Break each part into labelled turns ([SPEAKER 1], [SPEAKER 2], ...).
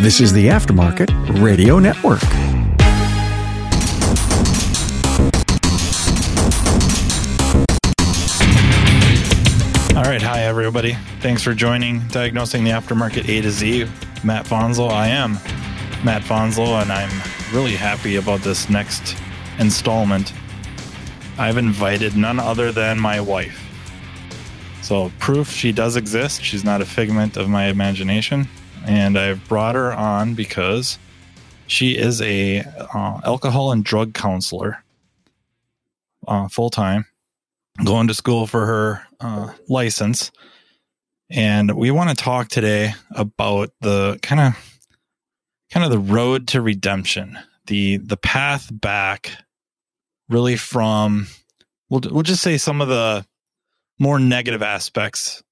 [SPEAKER 1] This is the Aftermarket Radio Network.
[SPEAKER 2] All right, hi everybody. Thanks for joining Diagnosing the Aftermarket A to Z. Matt Fonzel. I am Matt Fonzel, and I'm really happy about this next installment. I've invited none other than my wife. So, proof she does exist. She's not a figment of my imagination. And I've brought her on because she is a uh, alcohol and drug counselor uh, full time going to school for her uh, license. And we want to talk today about the kind of kind of the road to redemption, the the path back really from we'll we'll just say some of the more negative aspects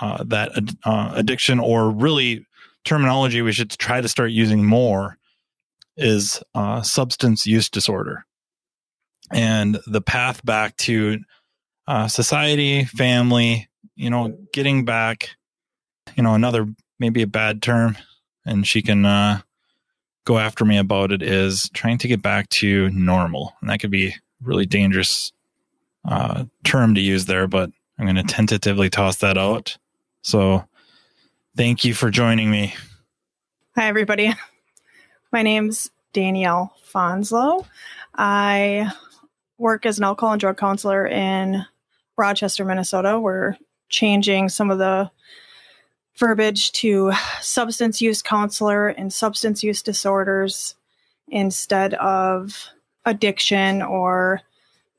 [SPEAKER 2] uh, that uh, addiction or really terminology we should try to start using more is uh, substance use disorder and the path back to uh, society, family, you know, getting back, you know, another maybe a bad term, and she can uh, go after me about it is trying to get back to normal, and that could be really dangerous uh, term to use there, but I'm going to tentatively toss that out. So, thank you for joining me.
[SPEAKER 3] Hi, everybody. My name's Danielle Fonslow. I work as an alcohol and drug counselor in Rochester, Minnesota. We're changing some of the verbiage to substance use counselor and substance use disorders instead of addiction or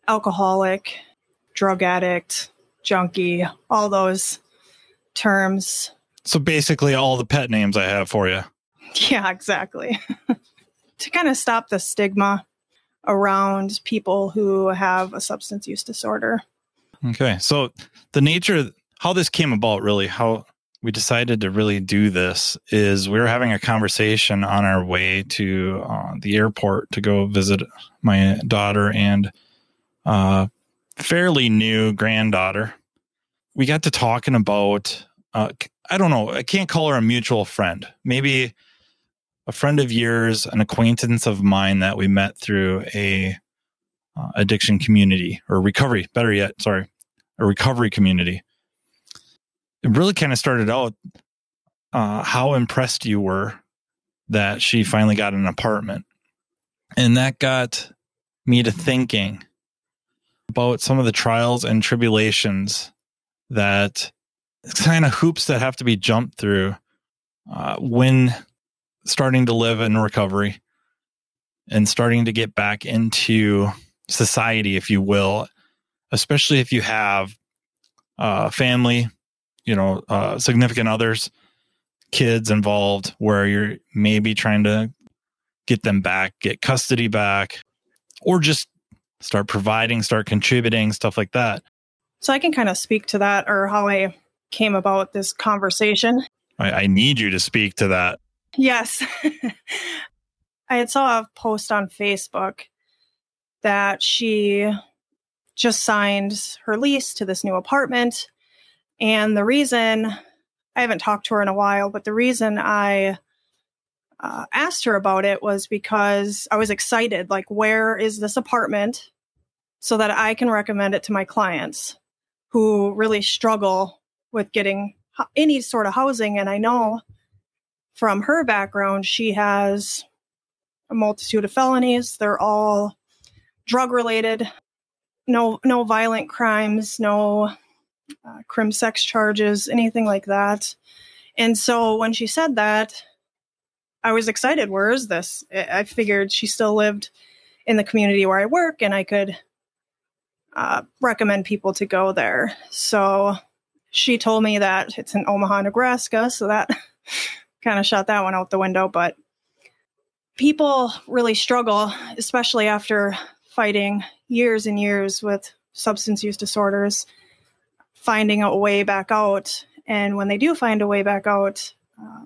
[SPEAKER 3] alcoholic, drug addict, junkie, all those terms.
[SPEAKER 2] So basically, all the pet names I have for you.
[SPEAKER 3] Yeah, exactly. to kind of stop the stigma around people who have a substance use disorder.
[SPEAKER 2] Okay. So the nature, how this came about, really, how we decided to really do this is we were having a conversation on our way to uh, the airport to go visit my daughter and uh, fairly new granddaughter. We got to talking about, uh, I don't know, I can't call her a mutual friend. Maybe a friend of yours, an acquaintance of mine that we met through a uh, addiction community or recovery, better yet, sorry, a recovery community. It really kind of started out uh, how impressed you were that she finally got an apartment. And that got me to thinking about some of the trials and tribulations that kind of hoops that have to be jumped through uh, when starting to live in recovery and starting to get back into society, if you will, especially if you have uh, family, you know, uh, significant others, kids involved, where you're maybe trying to get them back, get custody back, or just start providing, start contributing, stuff like that.
[SPEAKER 3] So I can kind of speak to that or how I came about this conversation.
[SPEAKER 2] I, I need you to speak to that.
[SPEAKER 3] Yes. I had saw a post on Facebook that she just signed her lease to this new apartment. And the reason I haven't talked to her in a while, but the reason I uh, asked her about it was because I was excited. Like, where is this apartment so that I can recommend it to my clients who really struggle with getting any sort of housing? And I know from her background, she has a multitude of felonies. They're all drug related no no violent crimes, no uh, crim sex charges, anything like that. And so when she said that, I was excited. Where is this? I figured she still lived in the community where I work, and I could uh, recommend people to go there. So she told me that it's in Omaha, Nebraska. So that kind of shot that one out the window. But people really struggle, especially after fighting years and years with substance use disorders, finding a way back out. And when they do find a way back out, uh,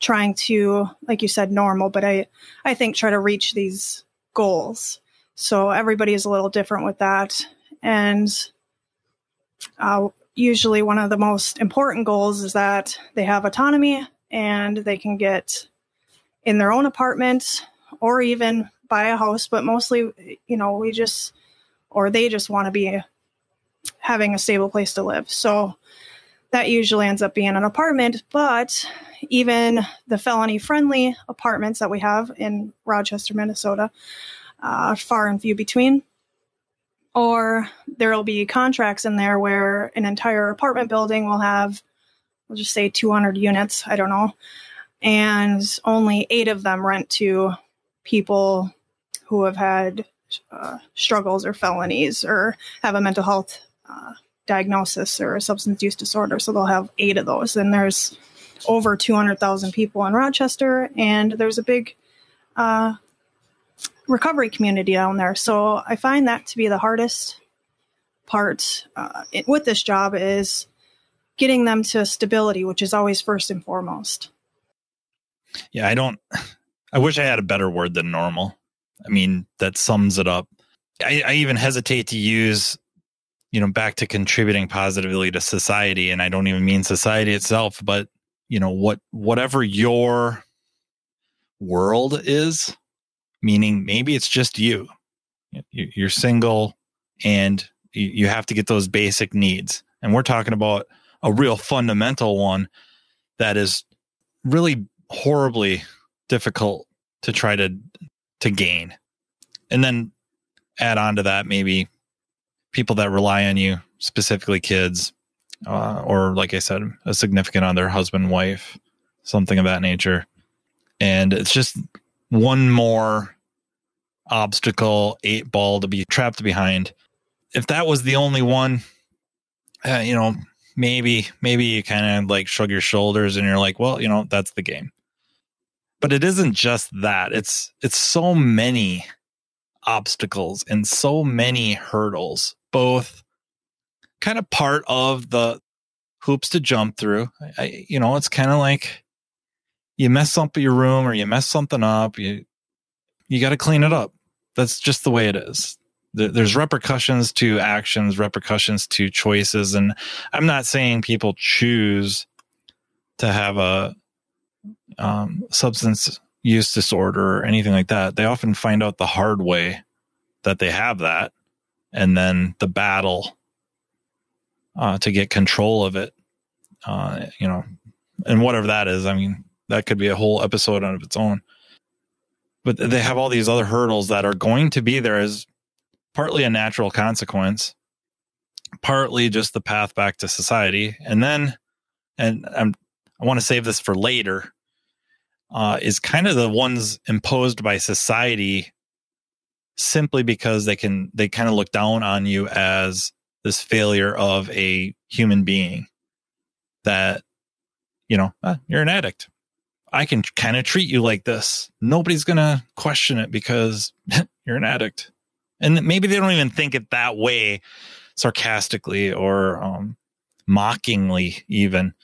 [SPEAKER 3] trying to, like you said, normal, but I, I think try to reach these goals. So everybody is a little different with that. And uh, usually one of the most important goals is that they have autonomy and they can get in their own apartment or even buy a house. But mostly, you know, we just, or they just want to be having a stable place to live. So that usually ends up being an apartment. But even the felony friendly apartments that we have in Rochester, Minnesota, uh, far and few between. Or there will be contracts in there where an entire apartment building will have, we'll just say 200 units, I don't know, and only eight of them rent to people who have had uh, struggles or felonies or have a mental health uh, diagnosis or a substance use disorder. So they'll have eight of those. And there's over 200,000 people in Rochester, and there's a big uh, recovery community down there. So I find that to be the hardest part uh, with this job is getting them to stability, which is always first and foremost.
[SPEAKER 2] Yeah, I don't. I wish I had a better word than normal. I mean, that sums it up. I, I even hesitate to use, you know, back to contributing positively to society, and I don't even mean society itself, but you know what, whatever your world is, meaning maybe it's just you. You're single, and you have to get those basic needs, and we're talking about a real fundamental one that is really horribly difficult to try to to gain. And then add on to that maybe people that rely on you specifically kids uh, or like i said a significant other husband wife something of that nature. And it's just one more obstacle eight ball to be trapped behind. If that was the only one uh, you know maybe maybe you kind of like shrug your shoulders and you're like well you know that's the game. But it isn't just that. It's it's so many obstacles and so many hurdles both kind of part of the hoops to jump through. I, you know it's kind of like you mess up your room or you mess something up you you got to clean it up that's just the way it is there's repercussions to actions repercussions to choices and i'm not saying people choose to have a um, substance use disorder or anything like that, they often find out the hard way that they have that. And then the battle uh, to get control of it, uh, you know, and whatever that is, I mean, that could be a whole episode of its own. But they have all these other hurdles that are going to be there as partly a natural consequence, partly just the path back to society. And then, and I'm, I want to save this for later, uh, is kind of the ones imposed by society simply because they can they kind of look down on you as this failure of a human being that you know uh, you're an addict i can kind of treat you like this nobody's gonna question it because you're an addict and maybe they don't even think it that way sarcastically or um, mockingly even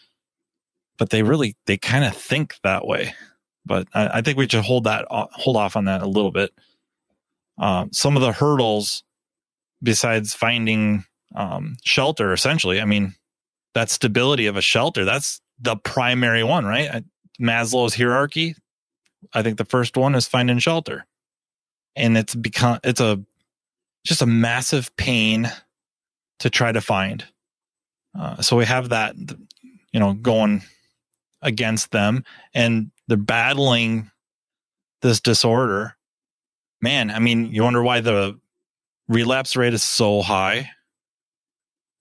[SPEAKER 2] but they really they kind of think that way but I, I, think we should hold that uh, hold off on that a little bit. Uh, some of the hurdles, besides finding um, shelter, essentially, I mean, that stability of a shelter, that's the primary one, right? Maslow's hierarchy. I think the first one is finding shelter, and it's become it's a just a massive pain to try to find. Uh, so we have that, you know, going against them, and they're battling this disorder. Man, I mean, you wonder why the relapse rate is so high.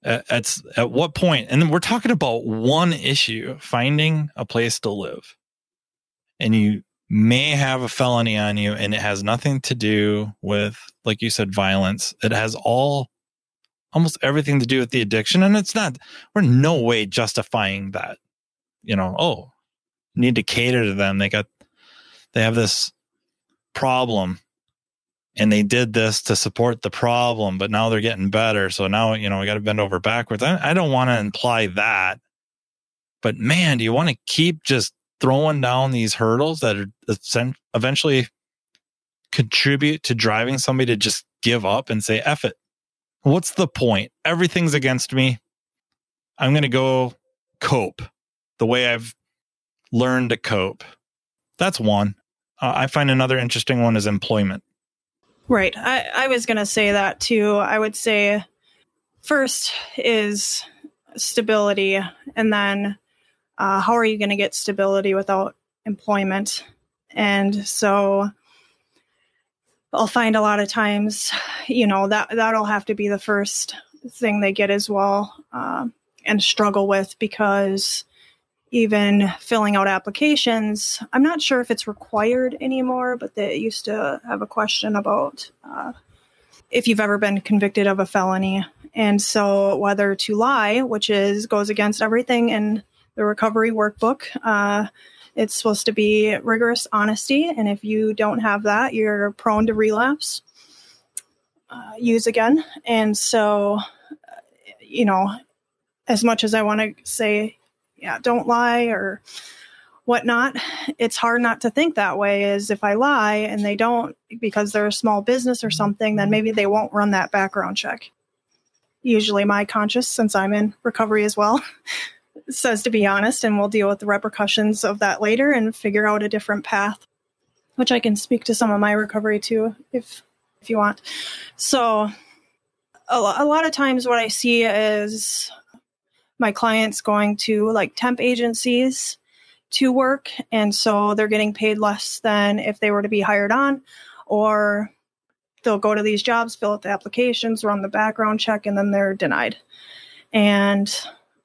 [SPEAKER 2] At, at what point, and then we're talking about one issue finding a place to live. And you may have a felony on you, and it has nothing to do with, like you said, violence. It has all almost everything to do with the addiction. And it's not, we're no way justifying that. You know, oh, need to cater to them. They got they have this problem and they did this to support the problem, but now they're getting better. So now, you know, we got to bend over backwards. I, I don't want to imply that, but man, do you want to keep just throwing down these hurdles that are eventually contribute to driving somebody to just give up and say, F it. What's the point? Everything's against me. I'm going to go cope the way I've learned to cope. That's one. Uh, I find another interesting one is employment.
[SPEAKER 3] Right. I, I was going to say that too. I would say first is stability, and then uh, how are you going to get stability without employment? And so I'll find a lot of times, you know, that that'll have to be the first thing they get as well, uh, and struggle with because even filling out applications, I'm not sure if it's required anymore, but they used to have a question about uh, if you've ever been convicted of a felony, and so whether to lie, which is goes against everything in the recovery workbook. Uh, it's supposed to be rigorous honesty, and if you don't have that, you're prone to relapse, uh, use again. And so, you know, as much as I want to say, yeah, don't lie or whatnot, it's hard not to think that way. Is if I lie and they don't because they're a small business or something, then maybe they won't run that background check. Usually, my conscience, since I'm in recovery as well, says to be honest, and we'll deal with the repercussions of that later and figure out a different path, which I can speak to some of my recovery too, if if you want. So, a, a lot of times, what I see is my clients going to like temp agencies to work, and so they're getting paid less than if they were to be hired on, or they'll go to these jobs, fill out the applications, run the background check, and then they're denied. And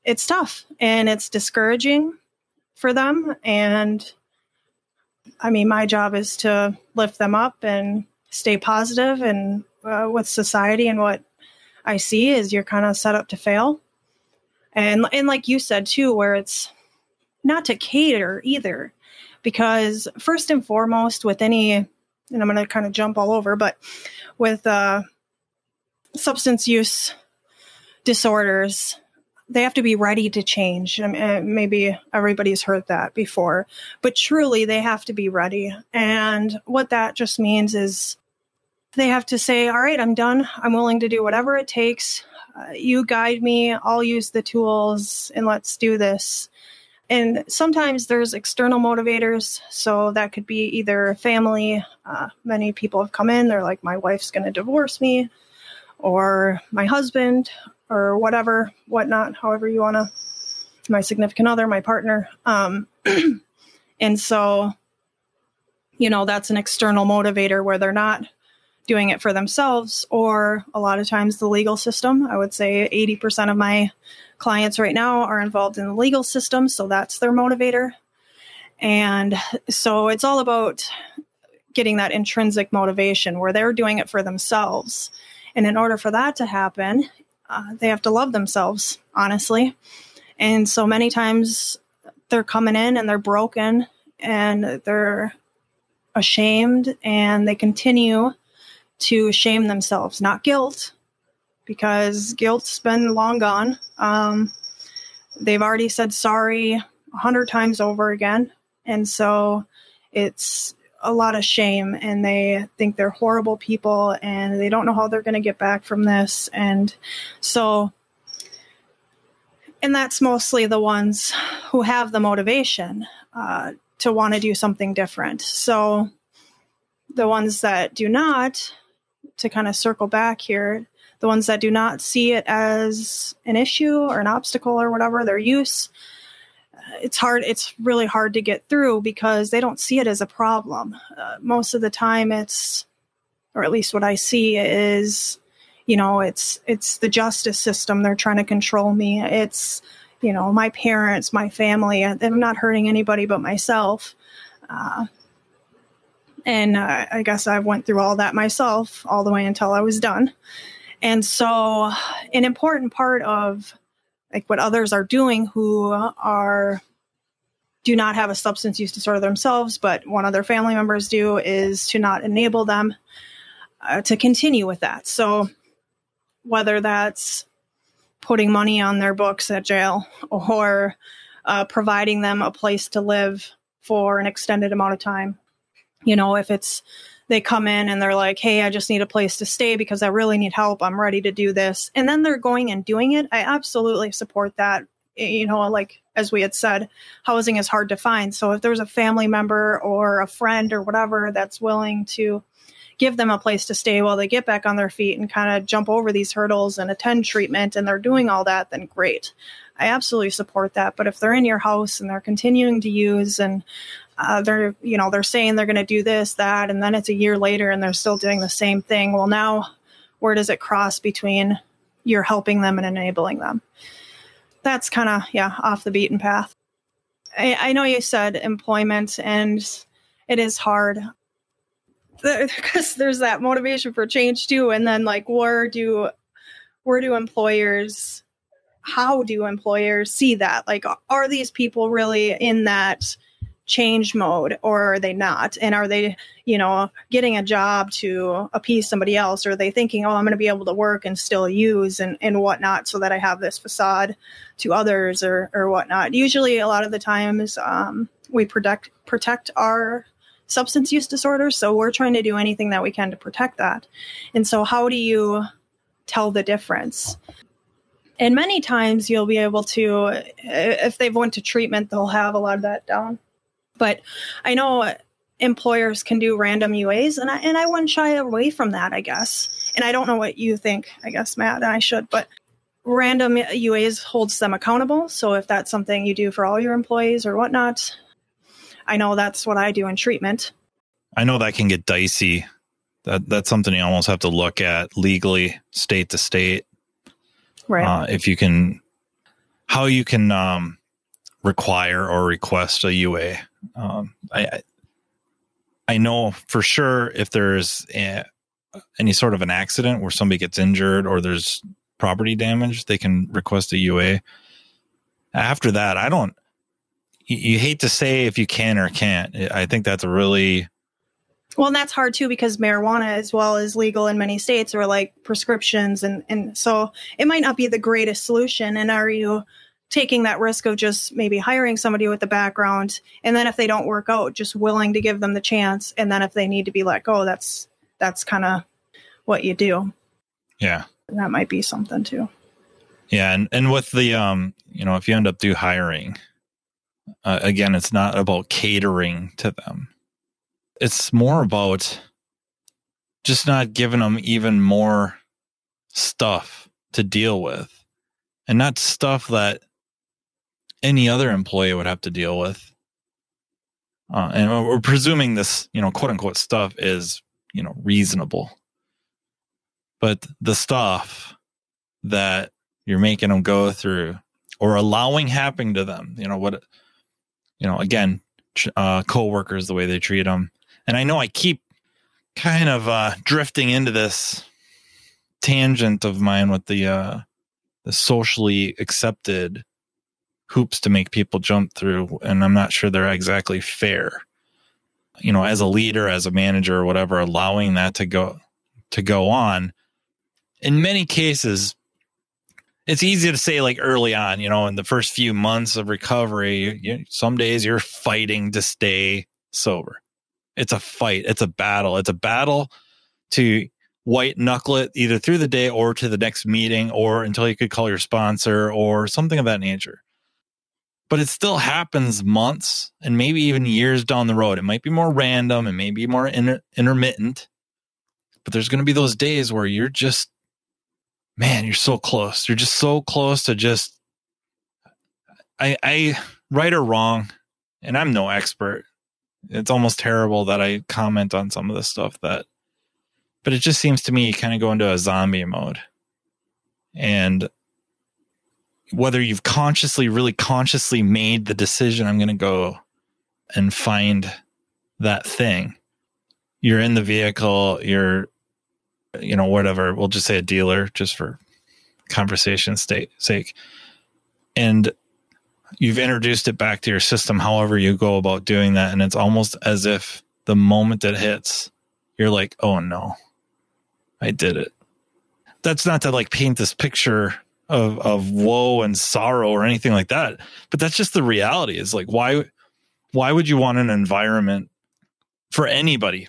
[SPEAKER 3] it's tough and it's discouraging for them. And I mean, my job is to lift them up and stay positive and uh, with society and what I see is you're kind of set up to fail. And and like you said too, where it's not to cater either, because first and foremost, with any, and I'm going to kind of jump all over, but with uh, substance use disorders, they have to be ready to change. Uh, maybe everybody's heard that before, but truly they have to be ready. And what that just means is they have to say, All right, I'm done. I'm willing to do whatever it takes. You guide me. I'll use the tools and let's do this. And sometimes there's external motivators. So that could be either family. Uh, many people have come in, they're like, My wife's going to divorce me, or my husband, or whatever, whatnot, however you want to, my significant other, my partner. Um, and so, you know, that's an external motivator where they're not doing it for themselves, or a lot of times the legal system. I would say 80% of my clients right now are involved in the legal system, so that's their motivator. And so it's all about getting that intrinsic motivation where they're doing it for themselves. And in order for that to happen, uh, they have to love themselves, honestly. And so many times they're coming in and they're broken and they're ashamed and they continue to shame themselves, not guilt, because guilt's been long gone. Um, they've already said sorry a hundred times over again. And so it's a lot of shame and they think they're horrible people and they don't know how they're going to get back from this. And so, and that's mostly the ones who have the motivation uh, to want to do something different. So, the ones that do not, to kind of circle back here, the ones that do not see it as an issue or an obstacle or whatever, their use, it's hard it's really hard to get through because they don't see it as a problem. Uh, most of the time it's or at least what i see is you know it's it's the justice system they're trying to control me. It's you know my parents my family i'm not hurting anybody but myself. Uh, and uh, i guess i went through all that myself all the way until i was done and so an important part of like what others are doing who are do not have a substance use disorder themselves, but one of their family members do, is to not enable them uh, to continue with that. So, whether that's putting money on their books at jail or uh, providing them a place to live for an extended amount of time, you know, if it's they come in and they're like, hey, I just need a place to stay because I really need help. I'm ready to do this. And then they're going and doing it. I absolutely support that eh, you know, like as we had said, housing is hard to find. So if there's a family member or a friend or whatever that's willing to give them a place to stay while they get back on their feet and kind of jump over these hurdles and attend treatment and they're doing all that, then great. I absolutely support that. But if they're in your house and they're continuing to use and uh, they're you know they're saying they're going to do this that and then it's a year later and they're still doing the same thing. Well now where does it cross between you're helping them and enabling them? That's kind of yeah off the beaten path. I, I know you said employment and it is hard. Because there's that motivation for change too and then like where do where do employers how do employers see that? Like are these people really in that change mode or are they not? And are they, you know, getting a job to appease somebody else? Or are they thinking, oh, I'm going to be able to work and still use and, and whatnot so that I have this facade to others or, or whatnot? Usually, a lot of the times, um, we protect, protect our substance use disorders. So we're trying to do anything that we can to protect that. And so, how do you tell the difference? and many times you'll be able to if they've went to treatment they'll have a lot of that down but I know employers can do random UAs, and I and I wouldn't shy away from that. I guess, and I don't know what you think. I guess Matt and I should, but random UAs holds them accountable. So if that's something you do for all your employees or whatnot, I know that's what I do in treatment.
[SPEAKER 2] I know that can get dicey. That that's something you almost have to look at legally, state to state.
[SPEAKER 3] Right.
[SPEAKER 2] Uh, if you can, how you can um, require or request a UA. Um, I I know for sure if there's a, any sort of an accident where somebody gets injured or there's property damage, they can request a UA. After that, I don't. You, you hate to say if you can or can't. I think that's a really
[SPEAKER 3] well, and that's hard too because marijuana, as well as legal in many states, are like prescriptions, and and so it might not be the greatest solution. And are you taking that risk of just maybe hiring somebody with the background and then if they don't work out just willing to give them the chance and then if they need to be let go that's that's kind of what you do.
[SPEAKER 2] Yeah.
[SPEAKER 3] That might be something too.
[SPEAKER 2] Yeah and and with the um you know if you end up do hiring uh, again it's not about catering to them. It's more about just not giving them even more stuff to deal with. And not stuff that any other employee would have to deal with. Uh, and we're presuming this, you know, quote unquote stuff is, you know, reasonable. But the stuff that you're making them go through or allowing happening to them, you know, what, you know, again, uh, co-workers, the way they treat them. And I know I keep kind of uh, drifting into this tangent of mine with the, uh, the socially accepted hoops to make people jump through and i'm not sure they're exactly fair. You know as a leader as a manager or whatever allowing that to go to go on in many cases it's easy to say like early on you know in the first few months of recovery you, some days you're fighting to stay sober. It's a fight. It's a battle. It's a battle to white knuckle it either through the day or to the next meeting or until you could call your sponsor or something of that nature but it still happens months and maybe even mm-hmm. years down the road. It might be more random and maybe more inter- intermittent, but there's going to be those days where you're just, man, you're so close. You're just so close to just, I, I, right or wrong, and I'm no expert. It's almost terrible that I comment on some of the stuff that, but it just seems to me you kind of go into a zombie mode. And whether you've consciously, really consciously made the decision, I'm going to go and find that thing. You're in the vehicle, you're, you know, whatever, we'll just say a dealer just for conversation's sake. And you've introduced it back to your system, however you go about doing that. And it's almost as if the moment it hits, you're like, oh no, I did it. That's not to like paint this picture of of woe and sorrow or anything like that. But that's just the reality. Is like why why would you want an environment for anybody,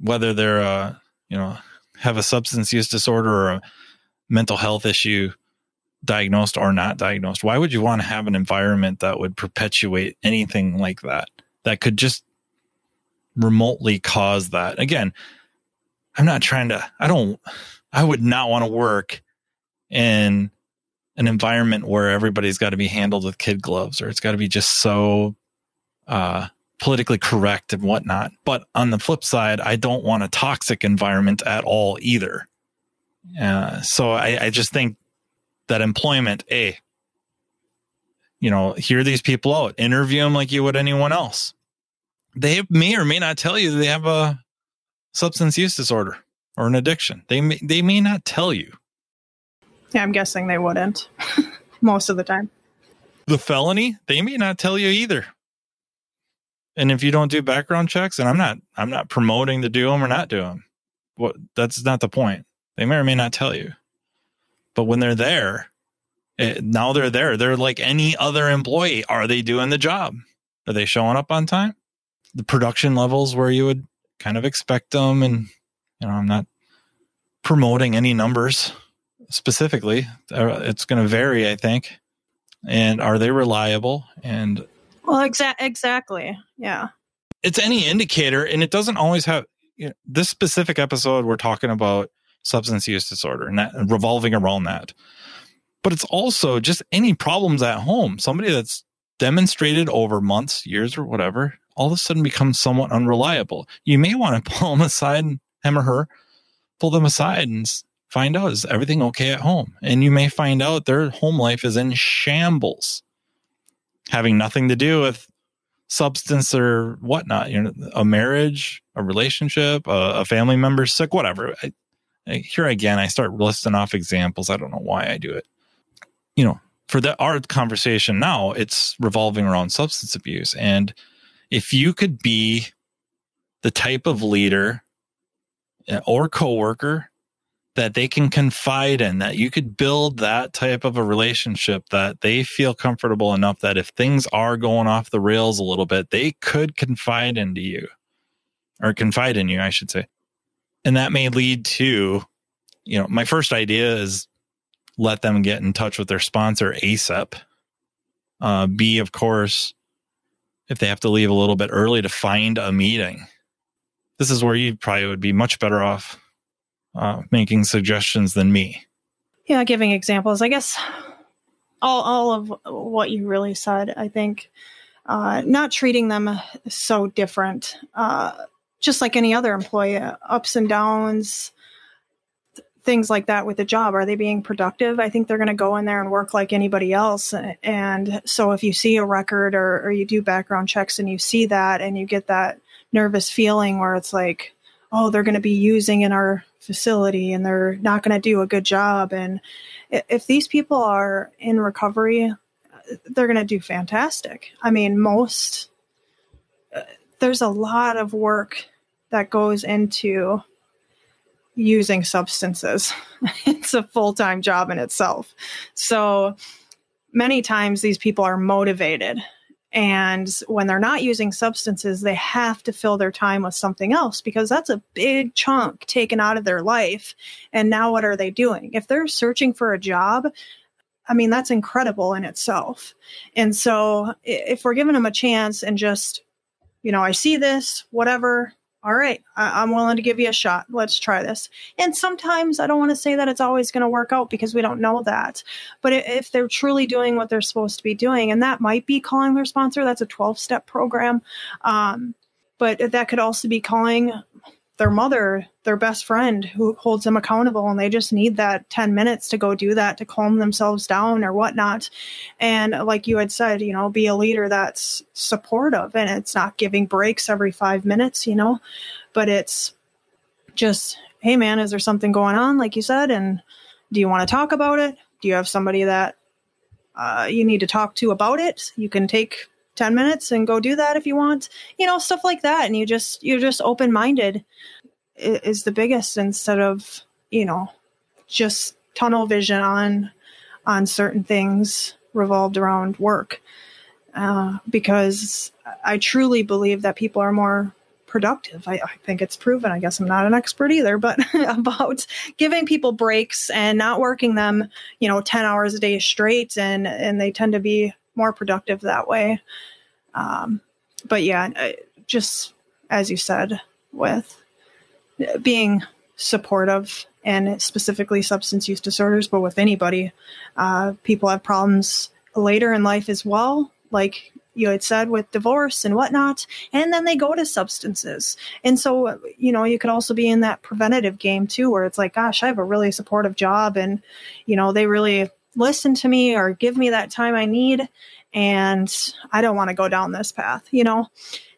[SPEAKER 2] whether they're uh you know have a substance use disorder or a mental health issue, diagnosed or not diagnosed. Why would you want to have an environment that would perpetuate anything like that? That could just remotely cause that. Again, I'm not trying to, I don't, I would not want to work in an environment where everybody's got to be handled with kid gloves or it's got to be just so uh, politically correct and whatnot. But on the flip side, I don't want a toxic environment at all either. Uh, so I, I just think that employment, a, you know, hear these people out, interview them like you would anyone else. They may or may not tell you they have a substance use disorder or an addiction. They may, they may not tell you.
[SPEAKER 3] Yeah, I'm guessing they wouldn't most of the time.
[SPEAKER 2] The felony, they may not tell you either. And if you don't do background checks, and I'm not I'm not promoting to do them or not do them. What that's not the point. They may or may not tell you. But when they're there, it, now they're there. They're like any other employee. Are they doing the job? Are they showing up on time? The production levels where you would kind of expect them. And, you know, I'm not promoting any numbers specifically. Uh, it's going to vary, I think. And are they reliable? And,
[SPEAKER 3] well, exa- exactly. Yeah.
[SPEAKER 2] It's any indicator, and it doesn't always have you know, this specific episode. We're talking about substance use disorder and that revolving around that. But it's also just any problems at home. Somebody that's demonstrated over months, years, or whatever, all of a sudden becomes somewhat unreliable. You may want to pull them aside, him or her, pull them aside and find out is everything okay at home? And you may find out their home life is in shambles, having nothing to do with substance or whatnot. You know, a marriage, a relationship, a, a family member sick, whatever. I, here again, I start listing off examples. I don't know why I do it. You know, for the our conversation now, it's revolving around substance abuse. And if you could be the type of leader uh, or coworker that they can confide in, that you could build that type of a relationship that they feel comfortable enough that if things are going off the rails a little bit, they could confide into you. Or confide in you, I should say. And that may lead to you know my first idea is let them get in touch with their sponsor asap uh, b of course if they have to leave a little bit early to find a meeting. This is where you probably would be much better off uh, making suggestions than me
[SPEAKER 3] yeah giving examples i guess all, all of what you really said i think uh, not treating them so different uh, just like any other employee, ups and downs, things like that with the job. Are they being productive? I think they're going to go in there and work like anybody else. And so if you see a record or, or you do background checks and you see that and you get that nervous feeling where it's like, oh, they're going to be using in our facility and they're not going to do a good job. And if these people are in recovery, uh, they're going to do fantastic. I mean, most uh, there's a lot of work that goes into using substances. it's a full time job in itself. So many times these people are motivated. And when they're not using substances, they have to fill their time with something else because that's a big chunk taken out of their life. And now what are they doing? If they're searching for a job, I mean, that's incredible in itself. And so if we're giving them a chance and just you know, I see this, whatever. All right, I- am willing to give you a shot. Let's try this. And sometimes I don't want to say that it's always going to work out because we don't know that. But if they're truly doing what they're supposed to be doing, and that might be calling their sponsor, that's a 12 step program. Um, but that could also be calling their mother, their best friend who holds them accountable, and they just need that 10 minutes to go do that to calm themselves down or whatnot. And like you had said, you know, be a leader that's supportive and it's not giving breaks every five minutes, you know, but it's just, hey man, is there something going on, like you said? And do you want to talk about it? Do you have somebody that uh, you need to talk to about it? You can take 10 minutes and go do that if you want you know stuff like that and you just you're just open minded is the biggest instead of you know just tunnel vision on on certain things revolved around work uh, because i truly believe that people are more productive. I, I, think it's proven. I guess I'm not an expert either, but about giving people breaks and not working them, you know, 10 hours a day straight. And, and they tend to be more productive that way. Um, but yeah, just as you said, with being supportive and specifically substance use disorders, but with anybody, uh, people have problems later in life as well. Like you had said with divorce and whatnot, and then they go to substances. And so, you know, you could also be in that preventative game too, where it's like, gosh, I have a really supportive job and, you know, they really listen to me or give me that time I need. And I don't want to go down this path, you know?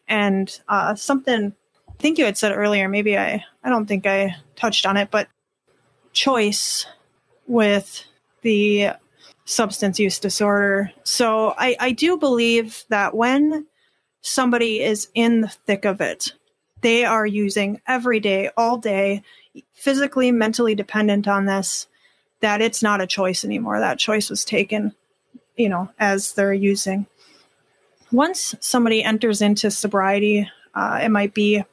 [SPEAKER 3] And uh, something I think you had said earlier, maybe I, I don't think I touched on it, but choice with the substance use disorder. So I, I do believe that when somebody is in the thick of it, they are using every day, all day, physically, mentally dependent on this, that it's not a choice anymore. That choice was taken, you know, as they're using. Once somebody enters into sobriety, uh, it might be,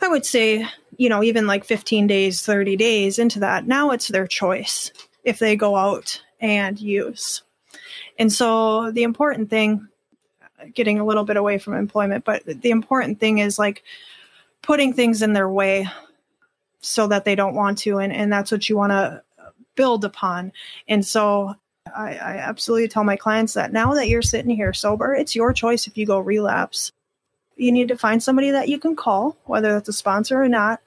[SPEAKER 3] I would say, you know, even like 15 days, 30 days into that, now it's their choice if they go out and use. And so the important thing, getting a little bit away from employment, but the important thing is like putting things in their way so that they don't want to. And, and that's what you want to build upon. And so I, I absolutely tell my clients that now that you're sitting here sober, it's your choice if you go relapse. You need to find somebody that you can call, whether that's a sponsor or not.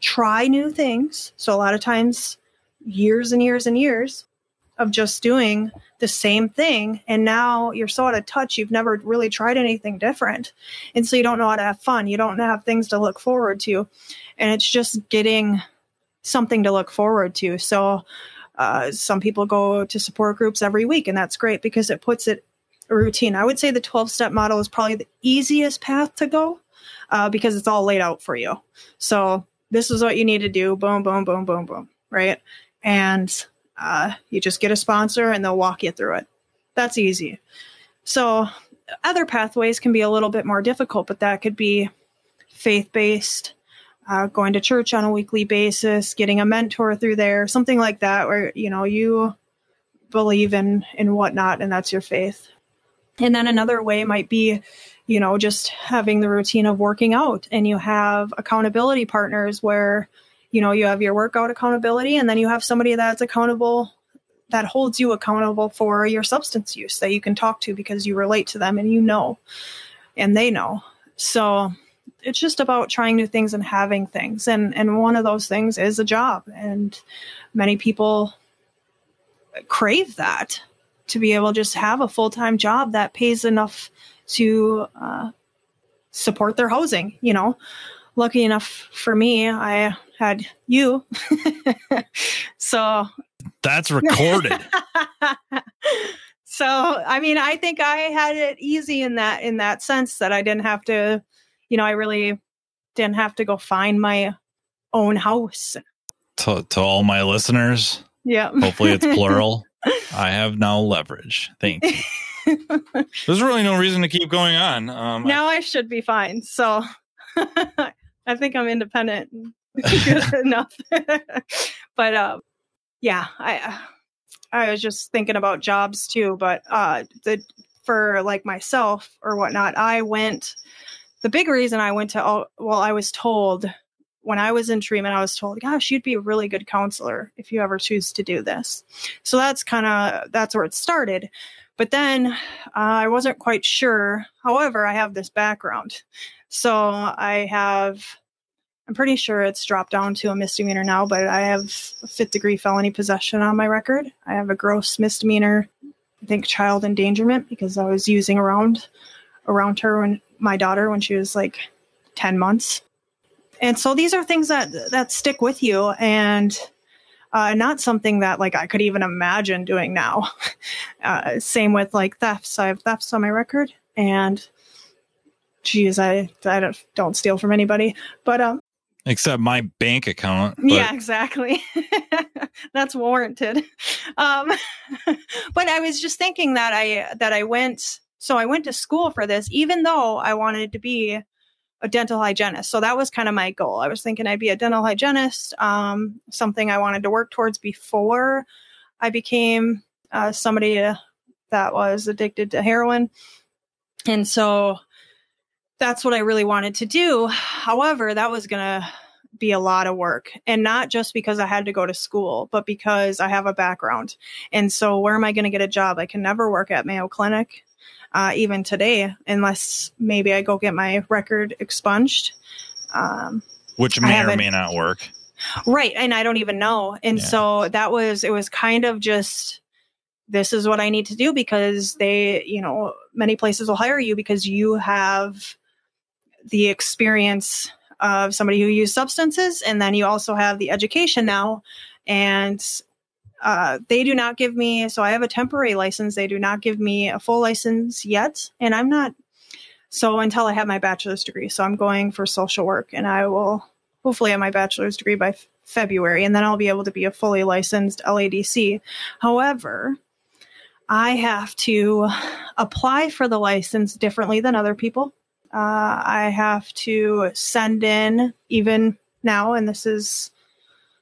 [SPEAKER 3] Try new things. So a lot of times, years and years and years of just doing the same thing. And now you're so out of touch, you've never really tried anything different. And so you don't know how to have fun. You don't have things to look forward to. And it's just getting something to look forward to. So uh, some people go to support groups every week, and that's great because it puts it routine. I would say the 12 step model is probably the easiest path to go uh, because it's all laid out for you. So this is what you need to do boom, boom, boom, boom, boom, right? And uh, you just get a sponsor and they'll walk you through it. That's easy. So other pathways can be a little bit more difficult, but that could be faith based, uh, going to church on a weekly basis, getting a mentor through there, something like that, where you know you believe in in whatnot, and that's your faith. And then another way might be, you know, just having the routine of working out, and you have accountability partners where you know you have your workout accountability and then you have somebody that's accountable that holds you accountable for your substance use that you can talk to because you relate to them and you know and they know so it's just about trying new things and having things and and one of those things is a job and many people crave that to be able to just have a full-time job that pays enough to uh, support their housing you know lucky enough for me i had you. so
[SPEAKER 2] that's recorded.
[SPEAKER 3] so I mean, I think I had it easy in that in that sense that I didn't have to, you know, I really didn't have to go find my own house.
[SPEAKER 2] To to all my listeners,
[SPEAKER 3] yeah.
[SPEAKER 2] hopefully it's plural. I have now leverage. Thank you. There's really no reason to keep going on.
[SPEAKER 3] Um, now I, I should be fine. So I think I'm independent enough. but uh, yeah, I I was just thinking about jobs too. But uh, the for like myself or whatnot, I went. The big reason I went to all, well, I was told when I was in treatment, I was told, "Gosh, you'd be a really good counselor if you ever choose to do this." So that's kind of that's where it started. But then uh, I wasn't quite sure. However, I have this background, so I have I'm pretty sure it's dropped down to a misdemeanor now, but I have a fifth degree felony possession on my record. I have a gross misdemeanor, I think child endangerment because I was using around around her when my daughter when she was like 10 months. And so these are things that that stick with you and uh, not something that like I could even imagine doing now. Uh, same with like thefts. I have thefts on my record and geez, I, I don't, don't steal from anybody, but, um,
[SPEAKER 2] except my bank account.
[SPEAKER 3] But. Yeah, exactly. That's warranted. Um, but I was just thinking that I that I went so I went to school for this, even though I wanted to be a dental hygienist. So that was kind of my goal. I was thinking I'd be a dental hygienist, um, something I wanted to work towards before I became uh, somebody uh, that was addicted to heroin. And so that's what I really wanted to do. However, that was going to be a lot of work and not just because I had to go to school, but because I have a background. And so where am I going to get a job? I can never work at Mayo Clinic uh, even today, unless maybe I go get my record expunged. Um,
[SPEAKER 2] Which may or may not work.
[SPEAKER 3] Right. And I don't even know. And yeah. so that was, it was kind of just, this is what I need to do because they, you know, many places will hire you because you have the experience of somebody who used substances. And then you also have the education now. And uh, they do not give me, so I have a temporary license. They do not give me a full license yet. And I'm not, so until I have my bachelor's degree. So I'm going for social work and I will hopefully have my bachelor's degree by f- February. And then I'll be able to be a fully licensed LADC. However, I have to apply for the license differently than other people. Uh, I have to send in, even now, and this is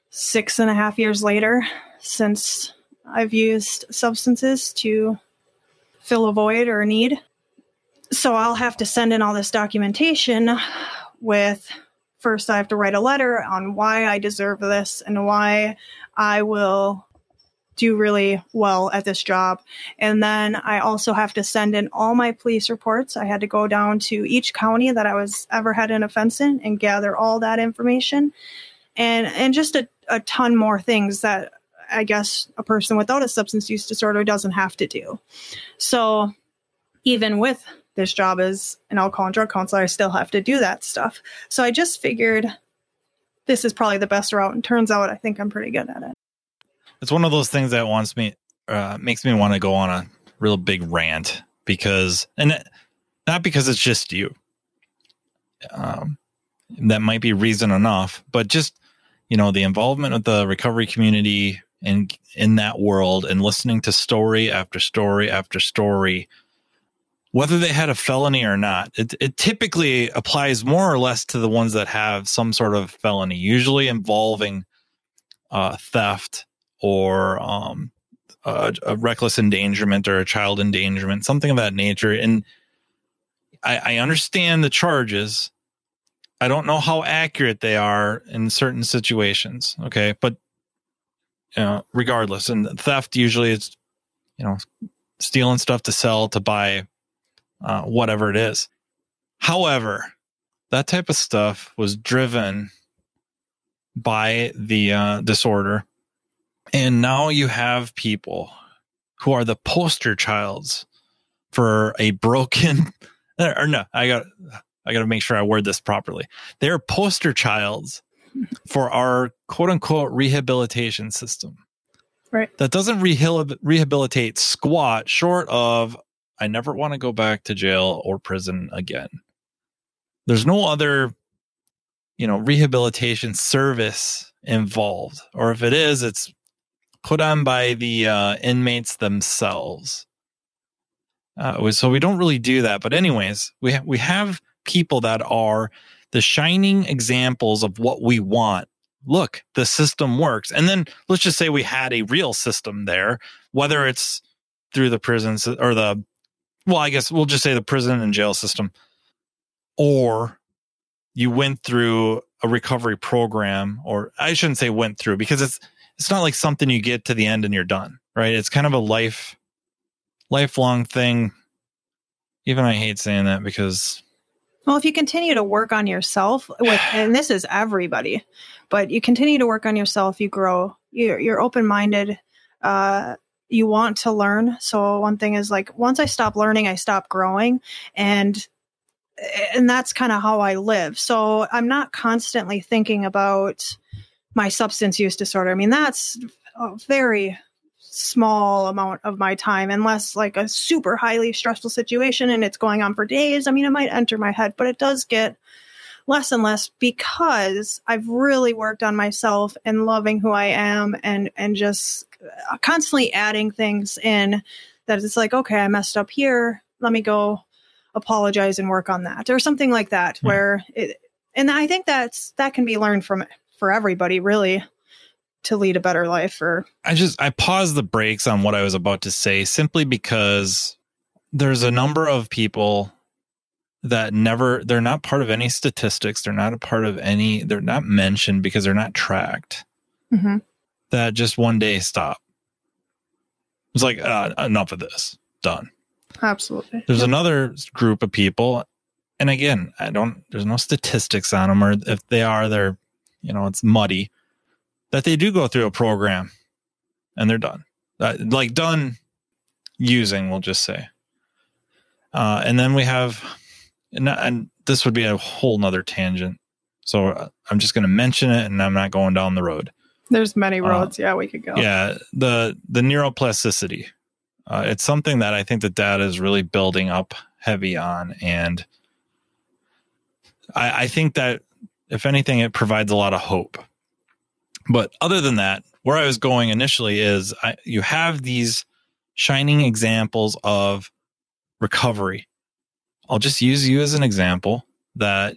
[SPEAKER 3] six and a half years later, since I've used substances to fill a void or a need. So I'll have to send in all this documentation with first I have to write a letter on why I deserve this and why I will do really well at this job. And then I also have to send in all my police reports. I had to go down to each county that I was ever had an offense in and gather all that information and and just a, a ton more things that I guess a person without a substance use disorder doesn't have to do. So even with this job as an alcohol and drug counselor, I still have to do that stuff. So I just figured this is probably the best route. And turns out I think I'm pretty good at it.
[SPEAKER 2] It's one of those things that wants me, uh, makes me want to go on a real big rant because, and not because it's just you. Um, that might be reason enough, but just, you know, the involvement of the recovery community in in that world and listening to story after story after story whether they had a felony or not it, it typically applies more or less to the ones that have some sort of felony usually involving uh, theft or um, a, a, reckless endangerment or a child endangerment something of that nature and I, I understand the charges I don't know how accurate they are in certain situations. Okay. But regardless. And theft usually is, you know, stealing stuff to sell to buy uh, whatever it is. However, that type of stuff was driven by the uh, disorder. And now you have people who are the poster childs for a broken, or no, I got, I got to make sure I word this properly. They're poster childs for our quote unquote rehabilitation system.
[SPEAKER 3] Right.
[SPEAKER 2] That doesn't rehabilitate squat short of I never want to go back to jail or prison again. There's no other, you know, rehabilitation service involved. Or if it is, it's put on by the uh, inmates themselves. Uh, so we don't really do that. But anyways, we ha- we have people that are the shining examples of what we want. Look, the system works. And then let's just say we had a real system there, whether it's through the prisons or the, well, I guess we'll just say the prison and jail system, or you went through a recovery program, or I shouldn't say went through because it's, it's not like something you get to the end and you're done, right? It's kind of a life, lifelong thing. Even I hate saying that because
[SPEAKER 3] well, if you continue to work on yourself, with, and this is everybody, but you continue to work on yourself, you grow. You're, you're open minded. Uh, you want to learn. So one thing is like once I stop learning, I stop growing, and and that's kind of how I live. So I'm not constantly thinking about my substance use disorder. I mean, that's very small amount of my time unless like a super highly stressful situation and it's going on for days. I mean, it might enter my head, but it does get less and less because I've really worked on myself and loving who I am and and just constantly adding things in that it's like, okay, I messed up here. Let me go apologize and work on that or something like that
[SPEAKER 2] Yeah.
[SPEAKER 3] where it and I think that's that can be learned from for everybody really to lead a better life or
[SPEAKER 2] I just I paused the brakes on what I was about to say simply because there's a number of people that never they're not part of any statistics, they're not a part of any they're not mentioned because they're not tracked
[SPEAKER 3] Mhm.
[SPEAKER 2] that just one day stop. It's like uh, enough of this. Done.
[SPEAKER 3] absolutely.
[SPEAKER 2] There's another group of people and again, I don't there's no statistics on them or if they are they're you know, it's muddy that they do go through a program and they're done. Uh, like done using, we'll just say. Uh, and then we have, and, and this would be a whole nother tangent. So uh, I'm just going to mention it and I'm not going down the road.
[SPEAKER 3] There's many
[SPEAKER 2] Uh,
[SPEAKER 3] roads. yeah, we could go.
[SPEAKER 2] Yeah, the the neuroplasticity. Uh, it's something that I think the data is really building up heavy on, and I, I think that if anything, it provides a lot of hope. But other than that, where I was going initially is I, you have these shining examples of recovery. I'll just use you as an example that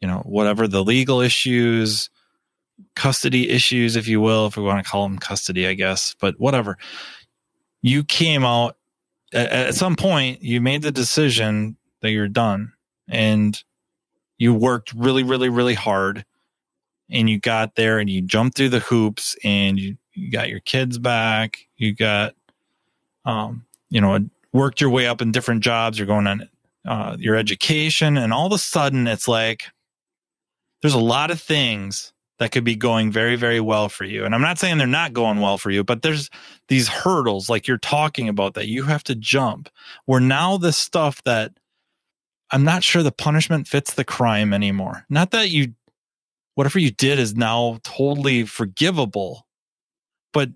[SPEAKER 2] you know whatever the legal issues custody issues, if you will, if we want to call them custody, I guess, but whatever. You came out at, at some point, you made the decision that you're done and you worked really, really, really hard and you got there and you jumped through the hoops and you, you got your kids back. You got, um, you know, worked your way up in different jobs. You're going on uh, your education and all of a sudden it's like, there's a lot of things that could be going very, very well for you. And I'm not saying they're not going well for you, but there's these hurdles like you're talking about that you have to jump where now the stuff that I'm not sure the punishment fits the crime anymore. Not that you, whatever you did is now totally forgivable, but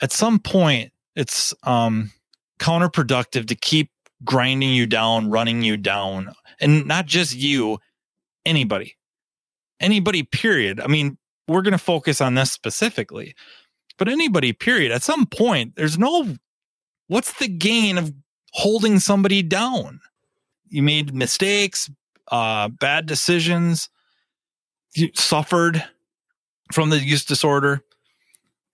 [SPEAKER 2] at some point it's, um, counterproductive to keep grinding you down, running you down, and not just you, anybody. Anybody period. I mean we're going to focus on this specifically but anybody period. At some point there's no what's the gain of holding somebody down? You made mistakes uh bad decisions suffered from the use disorder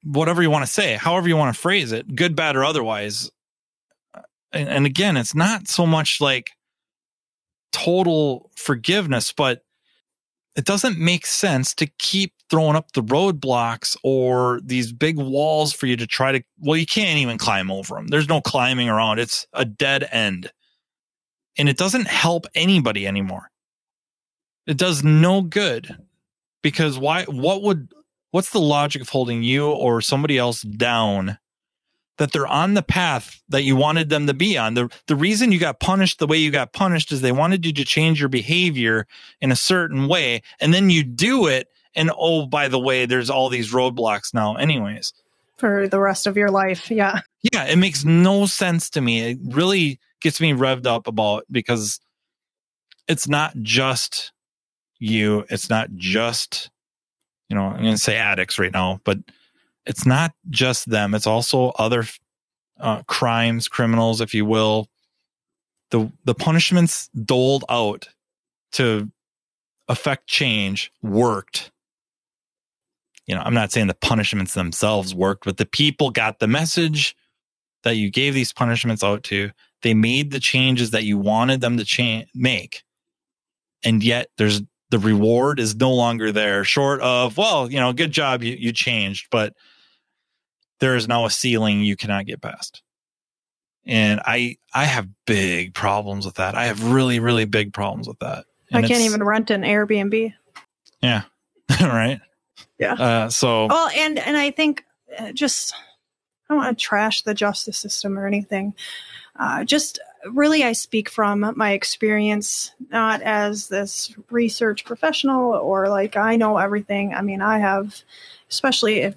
[SPEAKER 2] whatever you want to say however you want to phrase it good bad or otherwise uh, and, and again it's not so much like total forgiveness but it doesn't make sense to keep throwing up the roadblocks or these big walls for you to try to well you can't even climb over them there's no climbing around. It's a dead end. And it doesn't help anybody anymore it does no good because why what would what's the logic of holding you or somebody else down that they're on the path that you wanted them to be on. The the reason you got punished the way you got punished is they wanted you to change your behavior in a certain way and then you do it and oh by the way there's all these roadblocks now anyways.
[SPEAKER 3] For the rest of your life. Yeah.
[SPEAKER 2] Yeah, it makes no sense to me. It really gets me revved up about because it's not just you, it's not just you know, I'm going to say addicts right now, but it's not just them. It's also other uh, crimes criminals if you will. The the punishments doled out to affect change worked. You know i'm not saying the punishments themselves worked but the people got the message that you gave these punishments out to. They made the changes that you wanted them to cha- make. And yet there's the reward is no longer there short of well you know good job you, you changed but there is now a ceiling you cannot get past. And I I have big problems with that. I have really really big problems with that.
[SPEAKER 3] I can't even rent an Airbnb.
[SPEAKER 2] Yeah. right.
[SPEAKER 3] Yeah.
[SPEAKER 2] Uh, so
[SPEAKER 3] Well, and and I think uh, just I don't want to trash the justice system or anything. Uh, just really, I speak from my experience, not as this research professional or like I know everything. I mean, I have, especially if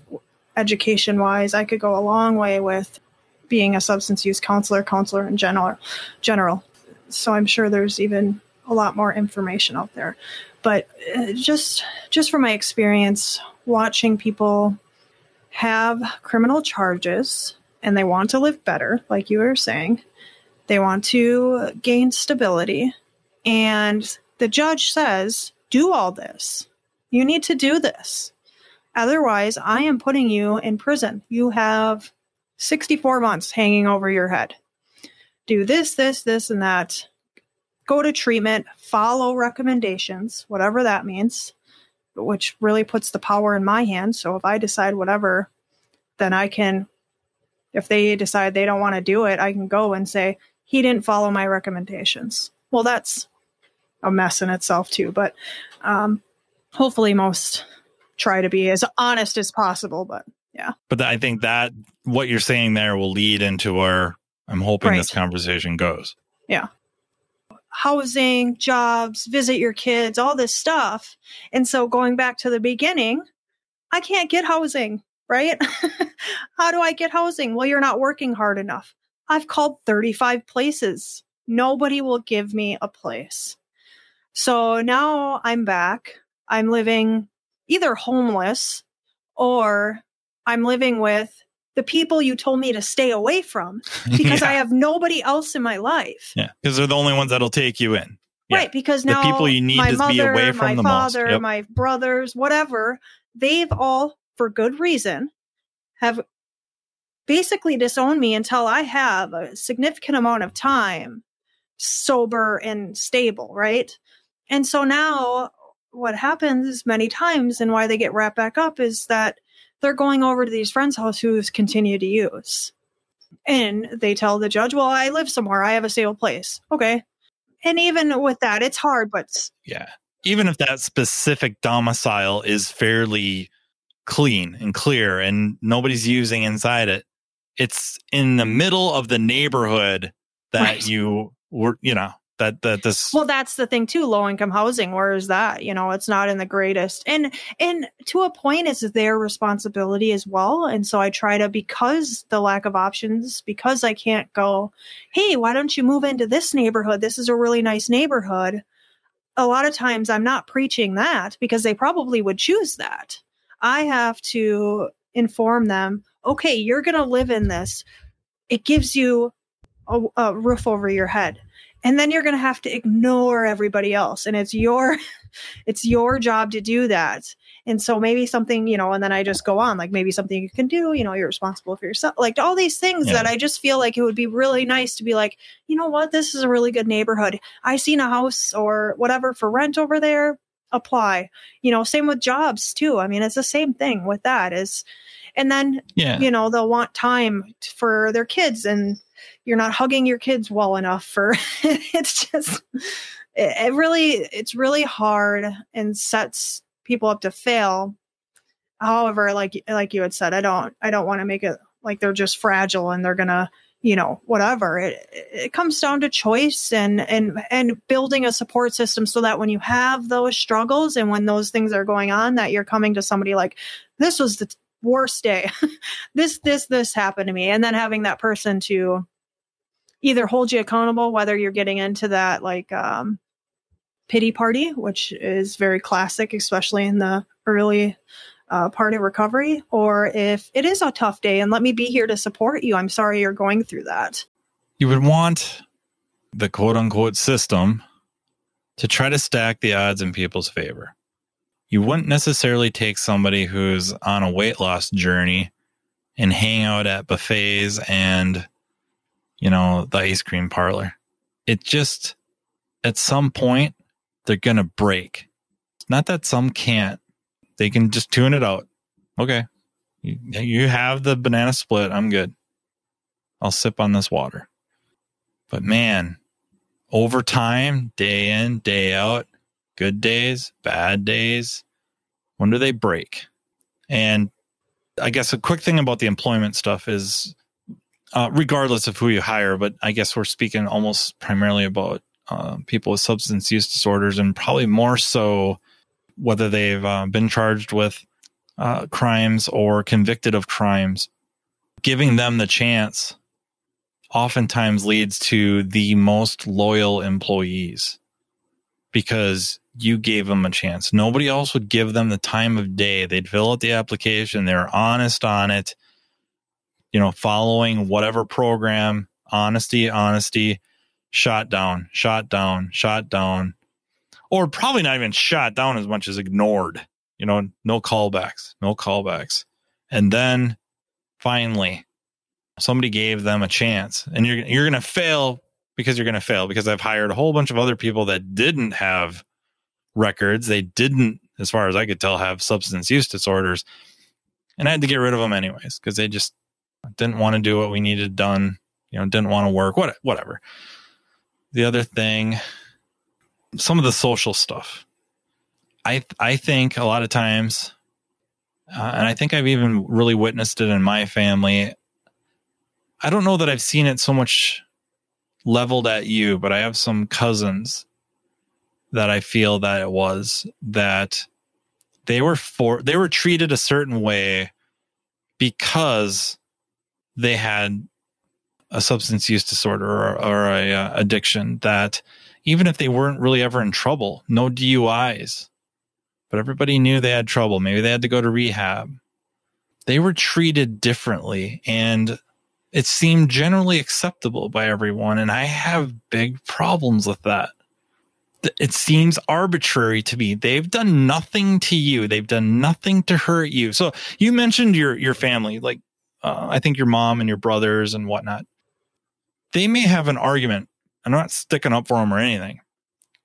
[SPEAKER 3] education wise, I could go a long way with being a substance use counselor, counselor in general. General. So I'm sure there's even a lot more information out there. But uh, just just from my experience watching people have criminal charges and they want to live better, like you were saying, They want to gain stability. And the judge says, do all this. You need to do this. Otherwise, I am putting you in prison. You have 64 months hanging over your head. Do this, this, this, and that. Go to treatment, follow recommendations, whatever that means, which really puts the power in my hands. So if I decide whatever, then I can, if they decide they don't want to do it, I can go and say, he didn't follow my recommendations. Well, that's a mess in itself, too. But um, hopefully, most try to be as honest as possible. But yeah.
[SPEAKER 2] But I think that what you're saying there will lead into where I'm hoping
[SPEAKER 3] Right.
[SPEAKER 2] this conversation goes.
[SPEAKER 3] Yeah. Housing, jobs, visit your kids, all this stuff. And so going back to the beginning, I can't get housing, right? How do I get housing? Well, you're not working hard enough. I've called 35 places. Nobody will give me a place. So now I'm back. I'm living either homeless or I'm living with the people you told me to stay away from because
[SPEAKER 2] yeah.
[SPEAKER 3] I have nobody else in my life.
[SPEAKER 2] yeah, because they're the only ones that'll take you in. Yeah.
[SPEAKER 3] Right, because now The
[SPEAKER 2] people you need
[SPEAKER 3] my
[SPEAKER 2] to
[SPEAKER 3] mother,
[SPEAKER 2] be away from
[SPEAKER 3] my father,
[SPEAKER 2] Yep.
[SPEAKER 3] my brothers, whatever, they've all, for good reason, have basically disown me until I have a significant amount of time sober and stable, right? And so now what happens many times and why they get wrapped back up is that they're going over to these friends' house who's continue to use. And they tell the judge, Well, I live somewhere, I have a stable place. Okay. And even with that, it's hard, but
[SPEAKER 2] Yeah. Even if that specific domicile is fairly clean and clear and nobody's using inside it, it's in the middle of the neighborhood that
[SPEAKER 3] Right.
[SPEAKER 2] you were, you know, that, that this,
[SPEAKER 3] well that's the thing too low income housing where is that? You know it's not in the greatest. And and to a point it's their responsibility as well. And so i try to because the lack of options because i can't go hey why don't you move into this neighborhood? This is a really nice neighborhood. A lot of times i'm not preaching that because they probably would choose that. I have to inform them okay you're going to live in this. It gives you a, a roof over your head. And then you're going to have to ignore everybody else. And it's your it's your job to do that. And so maybe something you know and then i just go on like maybe something you can do you know you're responsible for yourself like all these things
[SPEAKER 2] Yeah.
[SPEAKER 3] that i just feel like it would be really nice to be like you know what? This is a really good neighborhood. I seen a house or whatever for rent over there. Apply. You know same with jobs too. I mean it's the same thing with that is and then
[SPEAKER 2] yeah.
[SPEAKER 3] you know they'll want time for their kids and you're not hugging your kids well enough for it's just it, it really it's really hard and sets people up to fail however like like you had said i don't i don't want to make it like they're just fragile and they're gonna you know whatever it it comes down to choice and and and building a support system so that when you have those struggles and when those things are going on that you're coming to somebody like this was the worst day. This this this happened to me. And then having that person to either hold you accountable whether you're getting into that like um pity party which is very classic especially in the early uh, part of recovery or if it is a tough day and let me be here to support you i'm sorry you're going through that.
[SPEAKER 2] You would want the quote unquote system to try to stack the odds in people's favor. You wouldn't necessarily take somebody who's on a weight loss journey and hang out at buffets and, you know, the ice cream parlor. It just, at some point, they're to break. Not that some can't, they can just tune it out. Okay. You, you have the banana split. I'm good. I'll sip on this water. But man, over time, day in, day out, good days, bad days, when do they break? And I guess a quick thing about the employment stuff is, uh, regardless of who you hire, but I guess we're speaking almost primarily about uh, people with substance use disorders and probably more so whether they've uh, been charged with uh, crimes or convicted of crimes. Giving them the chance oftentimes leads to the most loyal employees because you gave them a chance. Nobody else would give them the time of day. They'd fill out the application, they're honest on it, you know, following whatever program Honesty, honesty, shot down, shot down, shot down. Or probably not even shot down as much as ignored. You know, no callbacks, no callbacks. And then finally, somebody gave them a chance. And you're you're gonna fail because you're gonna fail because I've hired a whole bunch of other people that didn't have records. They didn't, as far as I could tell, have substance use disorders. And I had to get rid of them anyways because they just didn't want to do what we needed done. You know, didn't want to work. What, whatever. The other thing, some of the social stuff. I I think a lot of times, uh, and I think I've even really witnessed it in my family. I don't know that I've seen it so much leveled at you, but I have some cousins that I feel that it was that they were for they were treated a certain way because they had a substance use disorder or, or a uh, addiction that even if they weren't really ever in trouble, no DUIs, but everybody knew they had trouble. Maybe they had to go to rehab. They were treated differently and it seemed generally acceptable by everyone. And I have big problems with that it seems arbitrary to me. They've done nothing to you. They've done nothing to hurt you. So you mentioned your your family, like uh, I think your mom and your brothers and whatnot. They may have an argument. I'm not sticking up for them or anything,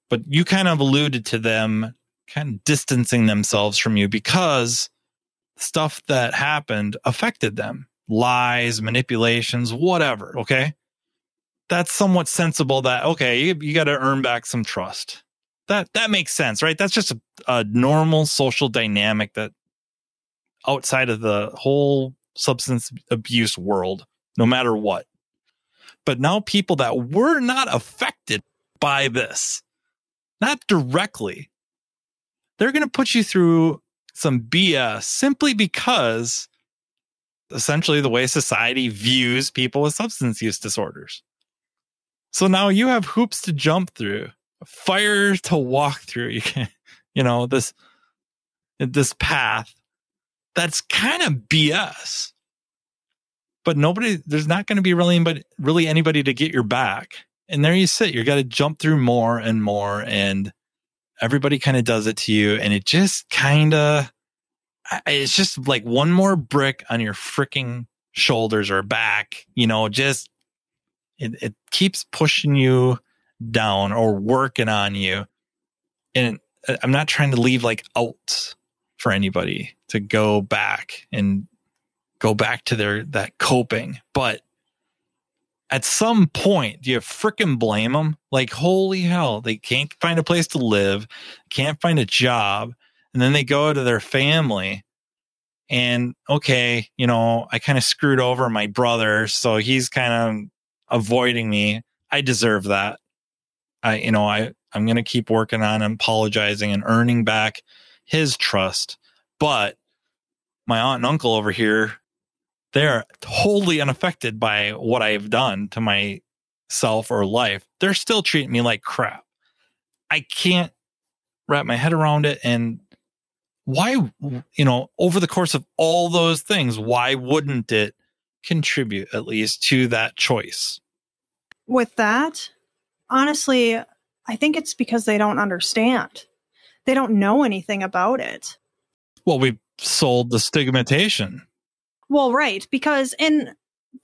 [SPEAKER 2] but you kind of alluded to them kind of distancing themselves from you because stuff that happened affected them, lies, manipulations, whatever. Okay? That's somewhat sensible that okay you, you got to earn back some trust. That that makes sense right? That's just a, a, normal social dynamic that outside of the whole substance abuse world no matter what. But now people that were not affected by this not directly they're going to put you through some bs simply because essentially the way society views people with substance use disorders so now you have hoops to jump through, fire to walk through. You can, you know, this, this path that's kind of BS. But nobody, there's not going to be really anybody, really anybody to get your back. And there you sit. You got to jump through more and more, and everybody kind of does it to you, and it just kind of, it's just like one more brick on your freaking shoulders or back. You know, just it, it keeps pushing you down or working on you. And uh, I'm not trying to leave like out for anybody to go back and go back to their that coping, but at some point, do you freaking blame them? Like, holy hell, they can't find a place to live, can't find a job, and then they go to their family and okay, you know, I kind of screwed over my brother, so he's kind of avoiding me. I deserve that. I, you know, I, I'm going to keep working on apologizing and earning back his trust. But my aunt and uncle over here, they're totally unaffected by what I've done to myself or life. They're still treating me like crap. I can't wrap my head around it. And why, you know, over the course of all those things, why wouldn't it contribute at least to that choice?
[SPEAKER 3] with that, honestly, I think it's because they don't understand. They don't know anything about it.
[SPEAKER 2] Well, we've sold the stigmatization.
[SPEAKER 3] Well, right, because and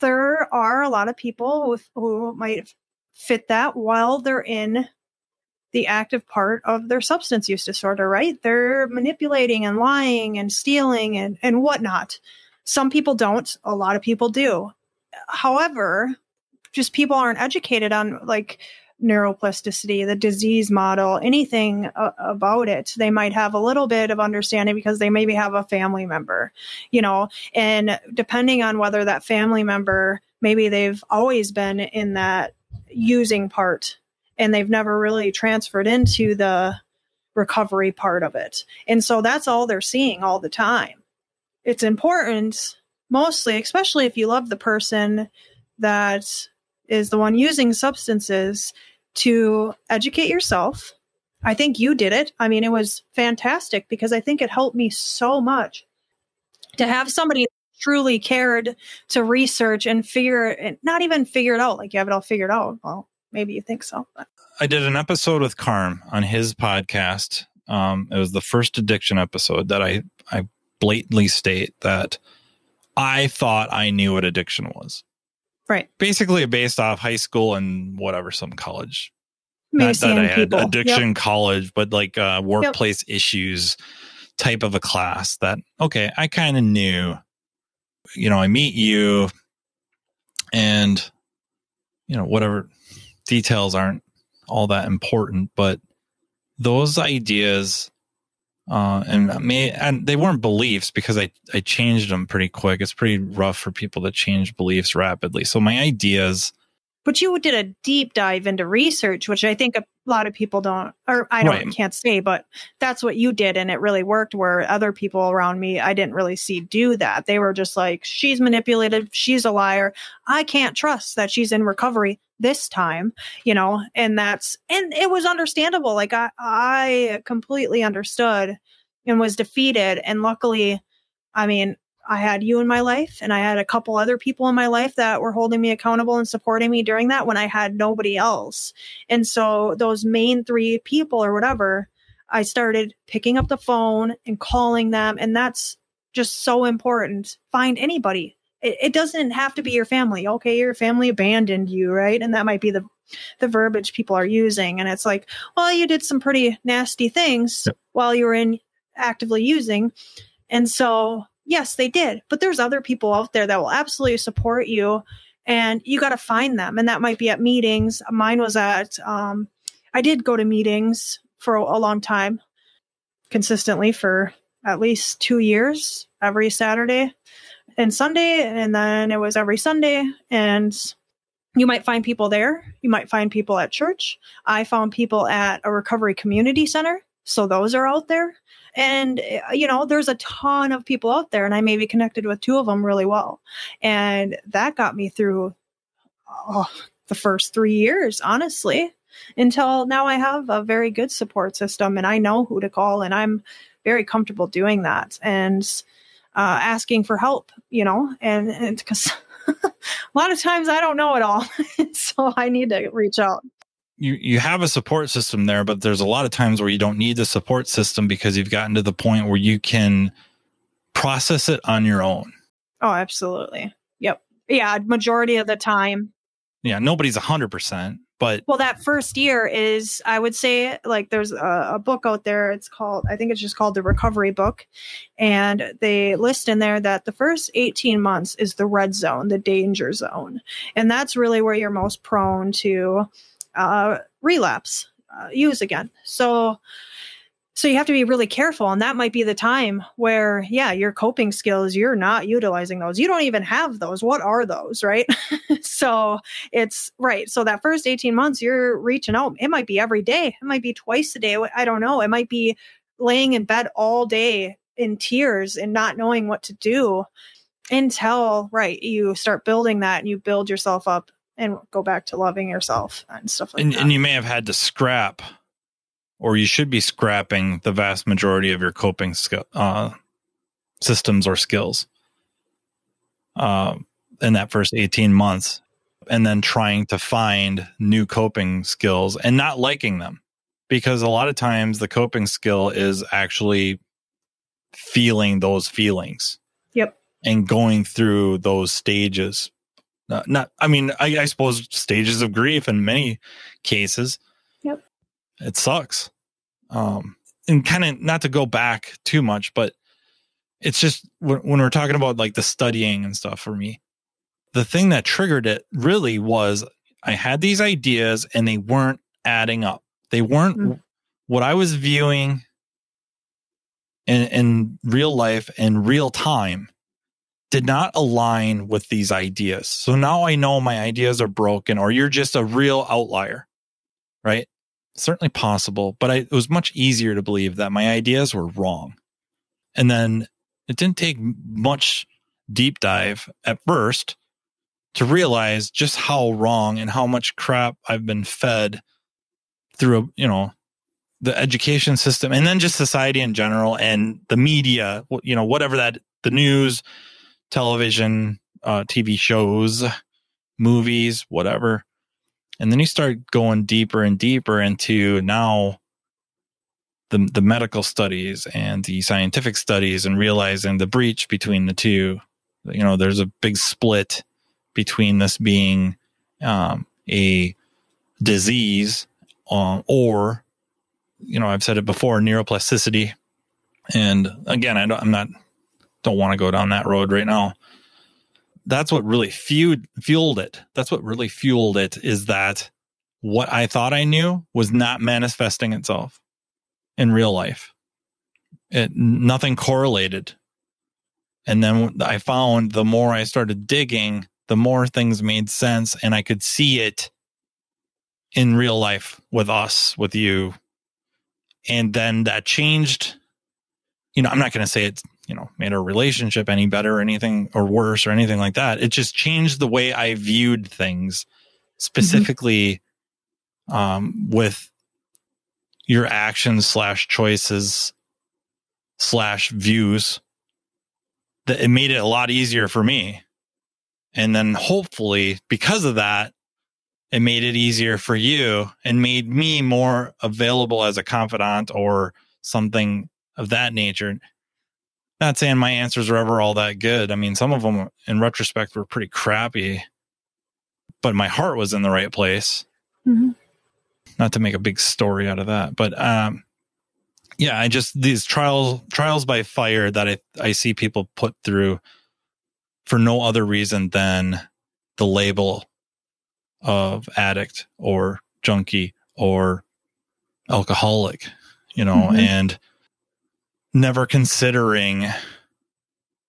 [SPEAKER 3] there are a lot of people with, who might fit that while they're in the active part of their substance use disorder, right? They're manipulating and lying and stealing and, and whatnot. Some people don't, a lot of people do. However, just people aren't educated on like neuroplasticity, the disease model, anything uh, about it. They might have a little bit of understanding because they maybe have a family member, you know, and depending on whether that family member, maybe they've always been in that using part and they've never really transferred into the recovery part of it. And so that's all they're seeing all the time. It's important, mostly, especially if you love the person that is the one using substances to educate yourself. I think you did it. I mean, it was fantastic because I think it helped me so much to have somebody truly cared to research and figure and not even figure it out like you have it all figured out. Well, maybe you think so. But.
[SPEAKER 2] I did an episode with Carm on his podcast. Um, it was the first addiction episode that I, I blatantly state that I thought I knew what addiction was.
[SPEAKER 3] Right.
[SPEAKER 2] Basically based off high school and whatever, some college.
[SPEAKER 3] Maybe
[SPEAKER 2] Not that I had
[SPEAKER 3] people.
[SPEAKER 2] addiction
[SPEAKER 3] Yep.
[SPEAKER 2] college, but like uh, workplace issues type of a class that, okay, I kind of knew. You know, I meet you and, you know, whatever details aren't all that important, but those ideas uh, and may and they weren't beliefs because I I changed them pretty quick. It's pretty rough for people to change beliefs rapidly. So my ideas,
[SPEAKER 3] But you did a deep dive into research, which I think a lot of people don't, or I don't
[SPEAKER 2] Right.
[SPEAKER 3] can't say, but that's what you did, and it really worked. Where other people around me, I didn't really see do that. They were just like, "She's manipulated. She's a liar. I can't trust that she's in recovery this time," you know. And that's and it was understandable. Like I, I completely understood and was defeated, and luckily, I mean, I had you in my life and I had a couple other people in my life that were holding me accountable and supporting me during that when I had nobody else. And so those main three people or whatever, I started picking up the phone and calling them. And that's just so important. Find anybody. It, it doesn't have to be your family. Okay, your family abandoned you, right? And that might be the the verbiage people are using. And it's like, well, you did some pretty nasty things
[SPEAKER 2] Yep.
[SPEAKER 3] while you were in actively using. And so, yes, they did. But there's other people out there that will absolutely support you. And you got to find them. And that might be at meetings. Mine was at, um, I did go to meetings for a, a long time, consistently for at least two years, every Saturday and Sunday. And then it was every Sunday. And you might find people there. You might find people at church. I found people at a recovery community center. So those are out there. And, uh, you know, there's a ton of people out there, and I maybe connected with two of them really well. And that got me through oh, the first three years, honestly, until now I have a very good support system and I know who to call, and I'm very comfortable doing that and uh, asking for help, you know, and because a lot of times I don't know it all. so I need to reach out.
[SPEAKER 2] you you have a support system there, but there's a lot of times where you don't need the support system because you've gotten to the point where you can process it on your own.
[SPEAKER 3] Oh, absolutely. Yep. Yeah. Majority of the time.
[SPEAKER 2] Yeah, nobody's a hundred percent, but
[SPEAKER 3] Well, that first year is, I would say, like there's a, a book out there. It's called, I think it's just called the Recovery Book. And they list in there that the first 18 months is the red zone, the danger zone. And that's really where you're most prone to uh, relapse, uh, use again. So, so you have to be really careful. And that might be the time where, yeah, your coping skills, you're not utilizing those. You don't even have those. What are those? Right. so, it's right. So that first 18 months, you're reaching out. It might be every day. It might be twice a day. I don't know. It might be laying in bed all day in tears and not knowing what to do until, right, you start building that and you build yourself up and go back to loving yourself and stuff like
[SPEAKER 2] and,
[SPEAKER 3] that.
[SPEAKER 2] and you may have had to scrap or you should be scrapping the vast majority of your coping skill uh, systems or skills uh, in that first 18 months and then trying to find new coping skills and not liking them because a lot of times the coping skill is actually feeling those feelings
[SPEAKER 3] Yep.
[SPEAKER 2] and going through those stages not, not i mean I, I suppose stages of grief in many cases. It sucks um and kind of not to go back too much but it's just when, when we're talking about like the studying and stuff for me the thing that triggered it really was i had these ideas and they weren't adding up they weren't
[SPEAKER 3] Mm.
[SPEAKER 2] what i was viewing in, in real life and real time did not align with these ideas. So now I know my ideas are broken or you're just a real outlier, right? Certainly possible, but I, it was much easier to believe that my ideas were wrong. And then it didn't take much deep dive at first to realize just how wrong and how much crap I've been fed through, you know, the education system and then just society in general and the media, you know, whatever that the news, television, uh, TV shows, movies, whatever. And then you start going deeper and deeper into now the the medical studies and the scientific studies and realizing the breach between the two. You know, there's a big split between this being um, a disease um, or, you know, I've said it before, neuroplasticity. And again, I don't, I'm not, don't want to go down that road right now. That's what really fueled, fueled it. That's what really fueled it is that what I thought I knew was not manifesting itself in real life. It nothing correlated. And then I found the more I started digging, the more things made sense and I could see it in real life with us, with you. And then that changed. You know, I'm not going to say it, you know, made our relationship any better or anything or worse or anything like that. It just changed the way I viewed things, specifically mm-hmm. um, with your actions slash choices slash views that it made it a lot easier for me and then hopefully because of that it made it easier for you and made me more available as a confidant or something of that nature not saying my answers are ever all that good. I mean some of them in retrospect were pretty crappy but my heart was in the right place. Mm-hmm. Not to make a big story out of that, but um, yeah, I just these trials trials by fire that I I see people put through for no other reason than the label of addict or junkie or alcoholic, you know, mm-hmm. and never considering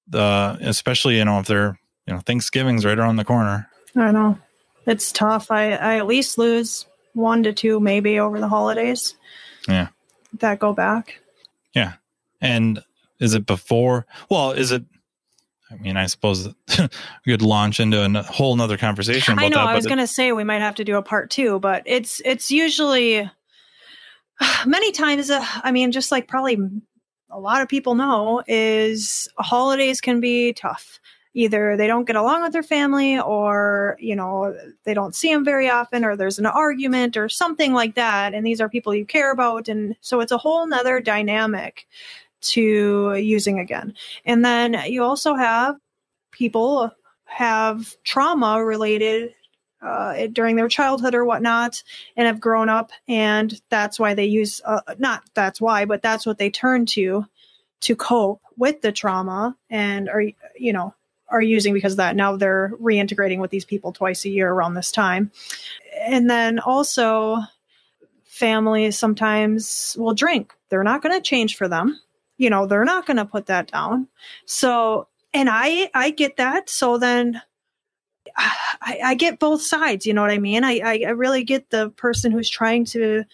[SPEAKER 2] the especially you know if they're you know Thanksgiving's right around the corner.
[SPEAKER 3] I know it's tough. I I at least lose one to two maybe over the holidays.
[SPEAKER 2] Yeah.
[SPEAKER 3] That go back.
[SPEAKER 2] Yeah. And is it before? Well, is it? I mean, I suppose we could launch into a whole nother conversation.
[SPEAKER 3] I know.
[SPEAKER 2] That,
[SPEAKER 3] I was going to say we might have to do a part two, but it's it's usually many times. Uh, I mean, just like probably a lot of people know, is holidays can be tough. Either they don't get along with their family or you know they don't see them very often or there's an argument or something like that and these are people you care about and so it's a whole nother dynamic to using again. And then you also have people have trauma related uh, during their childhood or whatnot and have grown up and that's why they use uh, not that's why but that's what they turn to to cope with the trauma and are you know are using because that now they're reintegrating with these people twice a year around this time. And then also families sometimes will drink. They're not going to change for them. You know, they're not going to put that down. So, and I I get that. So then I, I get both sides. You know what I mean? I, I really get the person who's trying to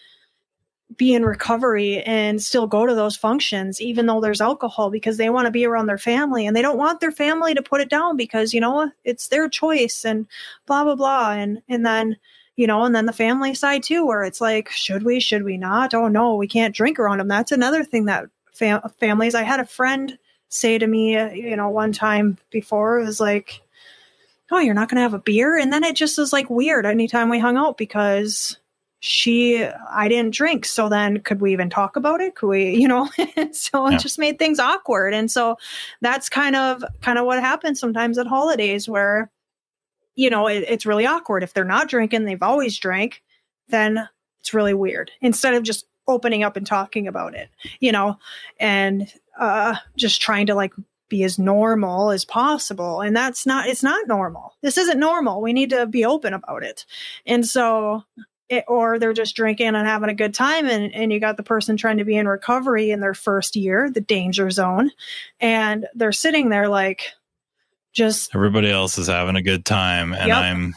[SPEAKER 3] be in recovery and still go to those functions even though there's alcohol because they want to be around their family and they don't want their family to put it down because you know it's their choice and blah blah blah and and then you know and then the family side too where it's like should we should we not oh no we can't drink around them that's another thing that fam- families i had a friend say to me you know one time before it was like oh you're not going to have a beer? And then it just was like weird anytime we hung out because she i didn't drink. So then could we even talk about it? Could we you know? So yeah. it just made things awkward. And so that's kind of kind of what happens sometimes at holidays where you know it, it's really awkward. If they're not drinking they've always drank then it's really weird instead of just opening up and talking about it you know? And uh just trying to like be as normal as possible. And that's not it's not normal. This isn't normal. We need to be open about it. And so it, or they're just drinking and having a good time and, and you got the person trying to be in recovery in their first year the danger zone and they're sitting there like just
[SPEAKER 2] everybody else is having a good time and yep. i'm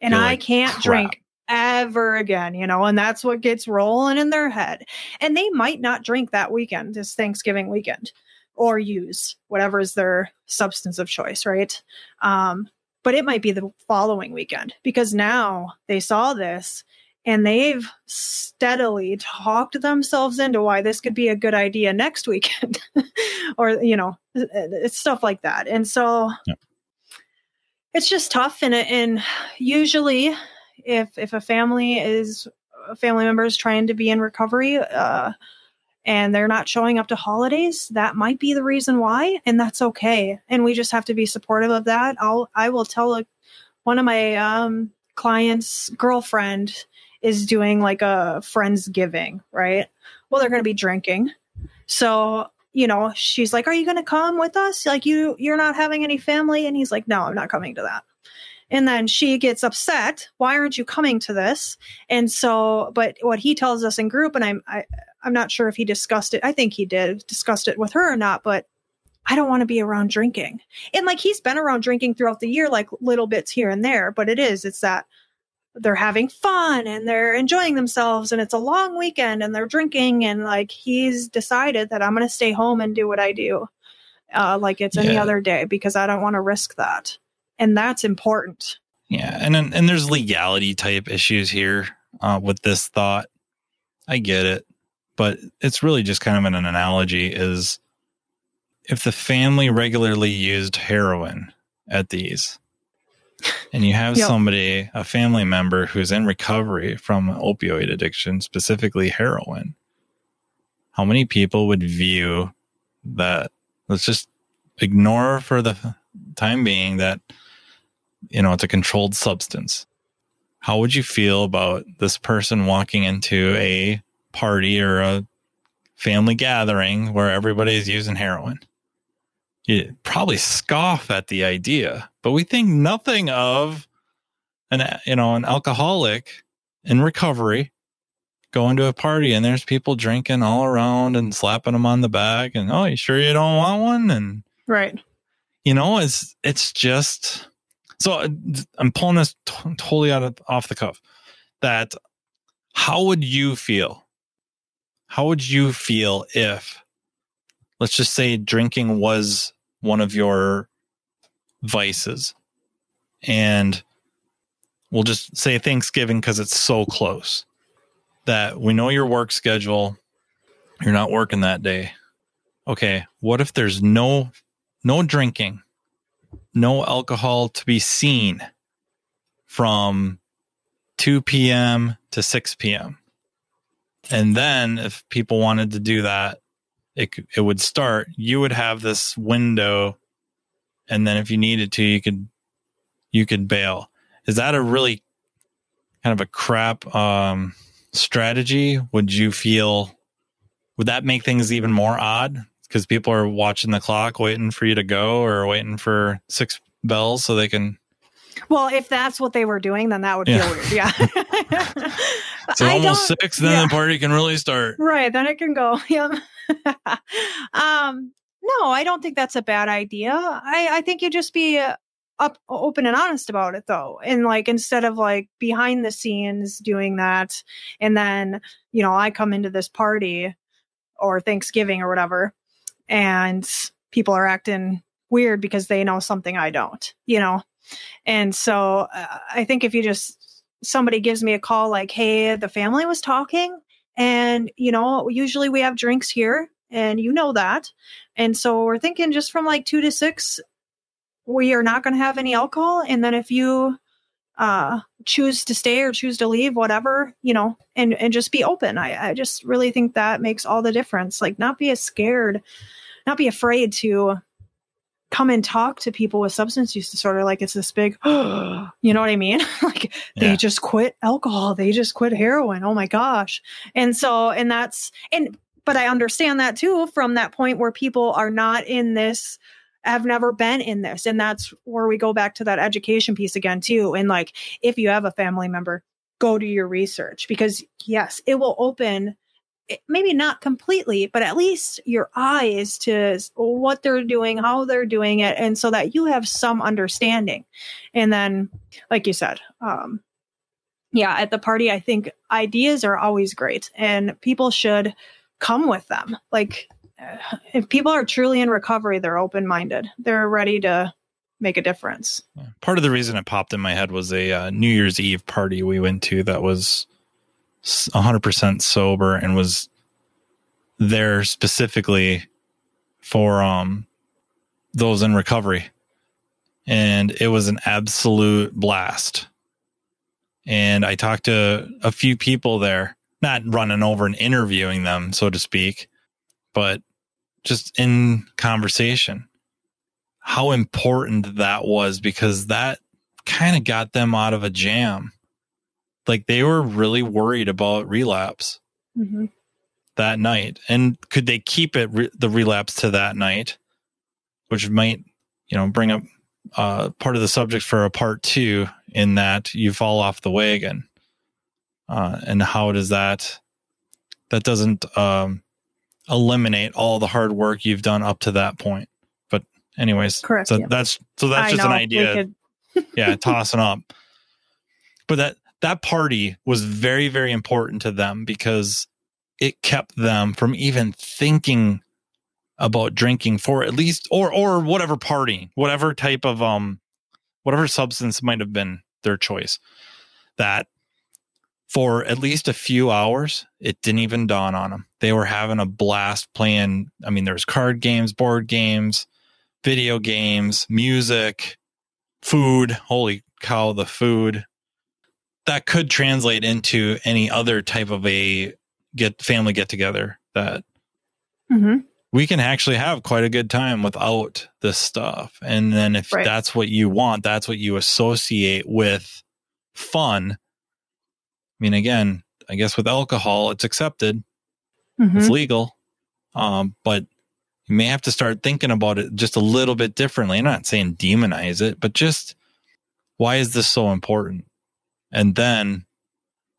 [SPEAKER 3] and i like can't crap. drink ever again you know and that's what gets rolling in their head. And they might not drink that weekend this thanksgiving weekend or use whatever is their substance of choice right? Um, but it might be the following weekend because now they saw this and they've steadily talked themselves into why this could be a good idea next weekend or you know it's stuff like that. And so
[SPEAKER 2] Yep.
[SPEAKER 3] it's just tough. And and usually if if a family is a family member is trying to be in recovery uh and they're not showing up to holidays that might be the reason why and that's okay. And we just have to be supportive of that. I'll i will tell a, one of my um clients girlfriend is doing like a friendsgiving right? Well they're going to be drinking. So you know she's like are you going to come with us? Like you you're not having any family? And he's like no i'm not coming to that. And then she gets upset why aren't you coming to this? And so but what he tells us in group and i'm I, i'm not sure if he discussed it. I think he did discussed it with her or not but i don't want to be around drinking. And like he's been around drinking throughout the year like little bits here and there but it is it's that they're having fun and they're enjoying themselves and it's a long weekend and they're drinking and like he's decided that i'm going to stay home and do what i do uh, like it's any
[SPEAKER 2] Yeah.
[SPEAKER 3] other day because i don't want to risk that. And that's important.
[SPEAKER 2] Yeah, and then- and there's legality type issues here uh, with this thought. I get it, but it's really just kind of an analogy. Is if the family regularly used heroin at these, and you have
[SPEAKER 3] Yep.
[SPEAKER 2] somebody, a family member who's in recovery from opioid addiction, specifically heroin, how many people would view that? Let's just ignore for the time being that you know it's a controlled substance how would you feel about this person walking into a party or a family gathering where everybody's using heroin. You probably scoff at the idea but we think nothing of an you know an alcoholic in recovery going to a party and there's people drinking all around and slapping them on the back and oh you sure you don't want one? And
[SPEAKER 3] right.
[SPEAKER 2] you know it's it's just so uh, i'm pulling this t- totally out of off the cuff that how would you feel how would you feel if let's just say drinking was one of your vices and we'll just say thanksgiving because it's so close that we know your work schedule you're not working that day okay what if there's no no drinking, no alcohol to be seen from 2 p.m. to 6 p.m. And then if people wanted to do that, it it would start. You would have this window, and then if you needed to, you could you could bail. Is that a really kind of a crap um, strategy? Would you feel? Would that make things even more odd? because people are watching the clock, waiting for you to go, or waiting for six bells so they can.
[SPEAKER 3] Well if that's what they were doing then that would
[SPEAKER 2] Yeah.
[SPEAKER 3] feel weird yeah
[SPEAKER 2] So
[SPEAKER 3] I
[SPEAKER 2] almost six, then
[SPEAKER 3] yeah.
[SPEAKER 2] the party can really start.
[SPEAKER 3] right then it can go yep um no i don't think that's a bad idea i i think you just be uh, up open and honest about it though and like instead of like behind the scenes doing that and then you know i come into this party or thanksgiving or whatever and people are acting weird because they know something i don't you know and so uh, i think if you just somebody gives me a call like hey the family was talking and, you know, usually we have drinks here, and you know that. And so we're thinking just from like two to six, we are not going to have any alcohol. And then if you uh, choose to stay or choose to leave, whatever, you know, and, and just be open. I, I just really think that makes all the difference. Like, not be as scared, not be afraid to come and talk to people with substance use disorder like it's this big you know what i mean? Like
[SPEAKER 2] Yeah.
[SPEAKER 3] they just quit alcohol. They just quit heroin. Oh my gosh. And so and that's and but i understand that too from that point where people are not in this have never been in this. And that's where we go back to that education piece again too. And like if you have a family member go do your research because yes it will open maybe not completely but at least your eyes to what they're doing how they're doing it and so that you have some understanding. And then like you said um yeah at the party i think ideas are always great and people should come with them. Like if people are truly in recovery they're open-minded. They're ready to make a difference.
[SPEAKER 2] Part of the reason it popped in my head was a uh, New Year's Eve party we went to that was 100% sober and was there specifically for um those in recovery. And it was an absolute blast. And i talked to a few people there not running over and interviewing them so to speak but just in conversation. How important that was because that kind of got them out of a jam like they were really worried about relapse
[SPEAKER 3] Mhm.
[SPEAKER 2] that night and could they keep it re- the relapse to that night which might you know bring up uh, part of the subject for a part two in that you fall off the wagon uh, and how does that that doesn't um, eliminate all the hard work you've done up to that point but anyways
[SPEAKER 3] Correct,
[SPEAKER 2] so
[SPEAKER 3] yeah.
[SPEAKER 2] that's so that's
[SPEAKER 3] I
[SPEAKER 2] just an
[SPEAKER 3] know, we
[SPEAKER 2] idea yeah, tossing up. But that that party was very very important to them because it kept them from even thinking about drinking for at least or or whatever party, whatever type of um whatever substance might have been their choice. That for at least a few hours, it didn't even dawn on them. They were having a blast playing. I mean, there's card games, board games, video games, music, food. Holy cow, the food. That could translate into any other type of a get family get together that
[SPEAKER 3] Mhm.
[SPEAKER 2] we can actually have quite a good time without this stuff. And then if
[SPEAKER 3] Right.
[SPEAKER 2] that's what you want, that's what you associate with fun. I mean, again, I guess with alcohol, it's accepted,
[SPEAKER 3] Mhm.
[SPEAKER 2] it's legal. Um, but you may have to start thinking about it just a little bit differently. I'm not saying demonize it, but just why is this so important? And then,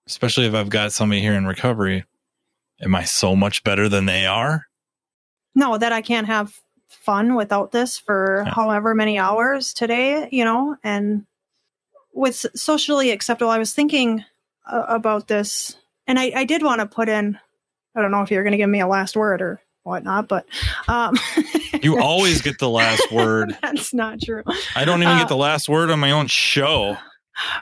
[SPEAKER 2] especially if I've got somebody here in recovery, am I so much better than they are?
[SPEAKER 3] no that i can't have fun without this for
[SPEAKER 2] Yeah.
[SPEAKER 3] however many hours today you know and with socially acceptable i was thinking uh, about this and i, I did want to put in i don't know if you're going to give me a last word or whatnot but um
[SPEAKER 2] You always get the last word.
[SPEAKER 3] that's not true
[SPEAKER 2] I don't even
[SPEAKER 3] Uh,
[SPEAKER 2] get the last word on my own show.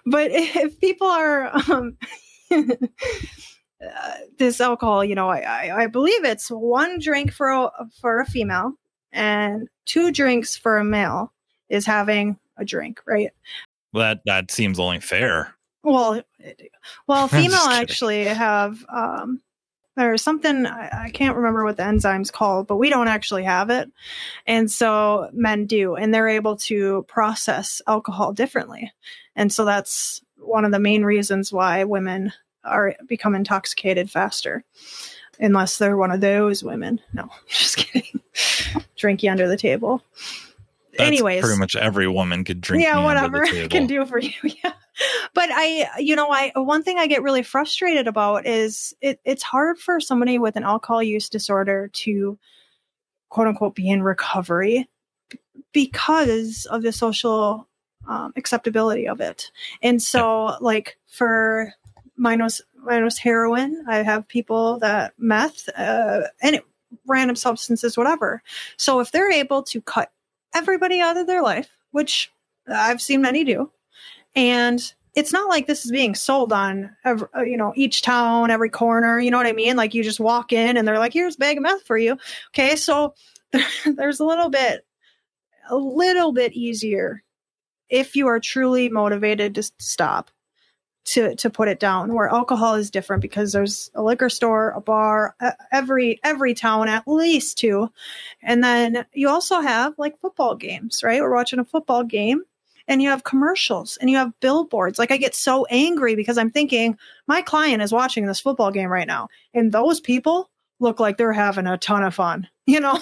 [SPEAKER 3] But if people are um uh, this alcohol you know I, I i believe it's one drink for a for a female and two drinks for a male is having a drink right?
[SPEAKER 2] That that seems only fair.
[SPEAKER 3] well well female actually have um there's something I, I can't remember what the enzyme's called but we don't actually have it. And so men do and they're able to process alcohol differently and so that's one of the main reasons why women are become intoxicated faster unless they're one of those women. No just kidding. Drink you under the table.
[SPEAKER 2] That's
[SPEAKER 3] anyways.
[SPEAKER 2] pretty much every woman could drink.
[SPEAKER 3] yeah
[SPEAKER 2] me under the
[SPEAKER 3] whatever I can do for you. Yeah. But i you know i one thing i get really frustrated about is it, it's hard for somebody with an alcohol use disorder to quote unquote be in recovery because of the social um, acceptability of it and so like for minus minus heroin i have people that meth uh, and random substances whatever so if they're able to cut everybody out of their life which I've seen many do. And it's not like this is being sold on, every, uh, you know, each town, every corner. You know what I mean? Like you just walk in and they're like, "Here's a bag of meth for you." Okay, so there's a little bit, a little bit easier if you are truly motivated to stop to to put it down. Where alcohol is different because there's a liquor store, a bar, every every town at least two, and then you also have like football games, right? We're watching a football game and you have commercials and you have billboards. Like I get so angry because I'm thinking my client is watching this football game right now and those people look like they're having a ton of fun, you know?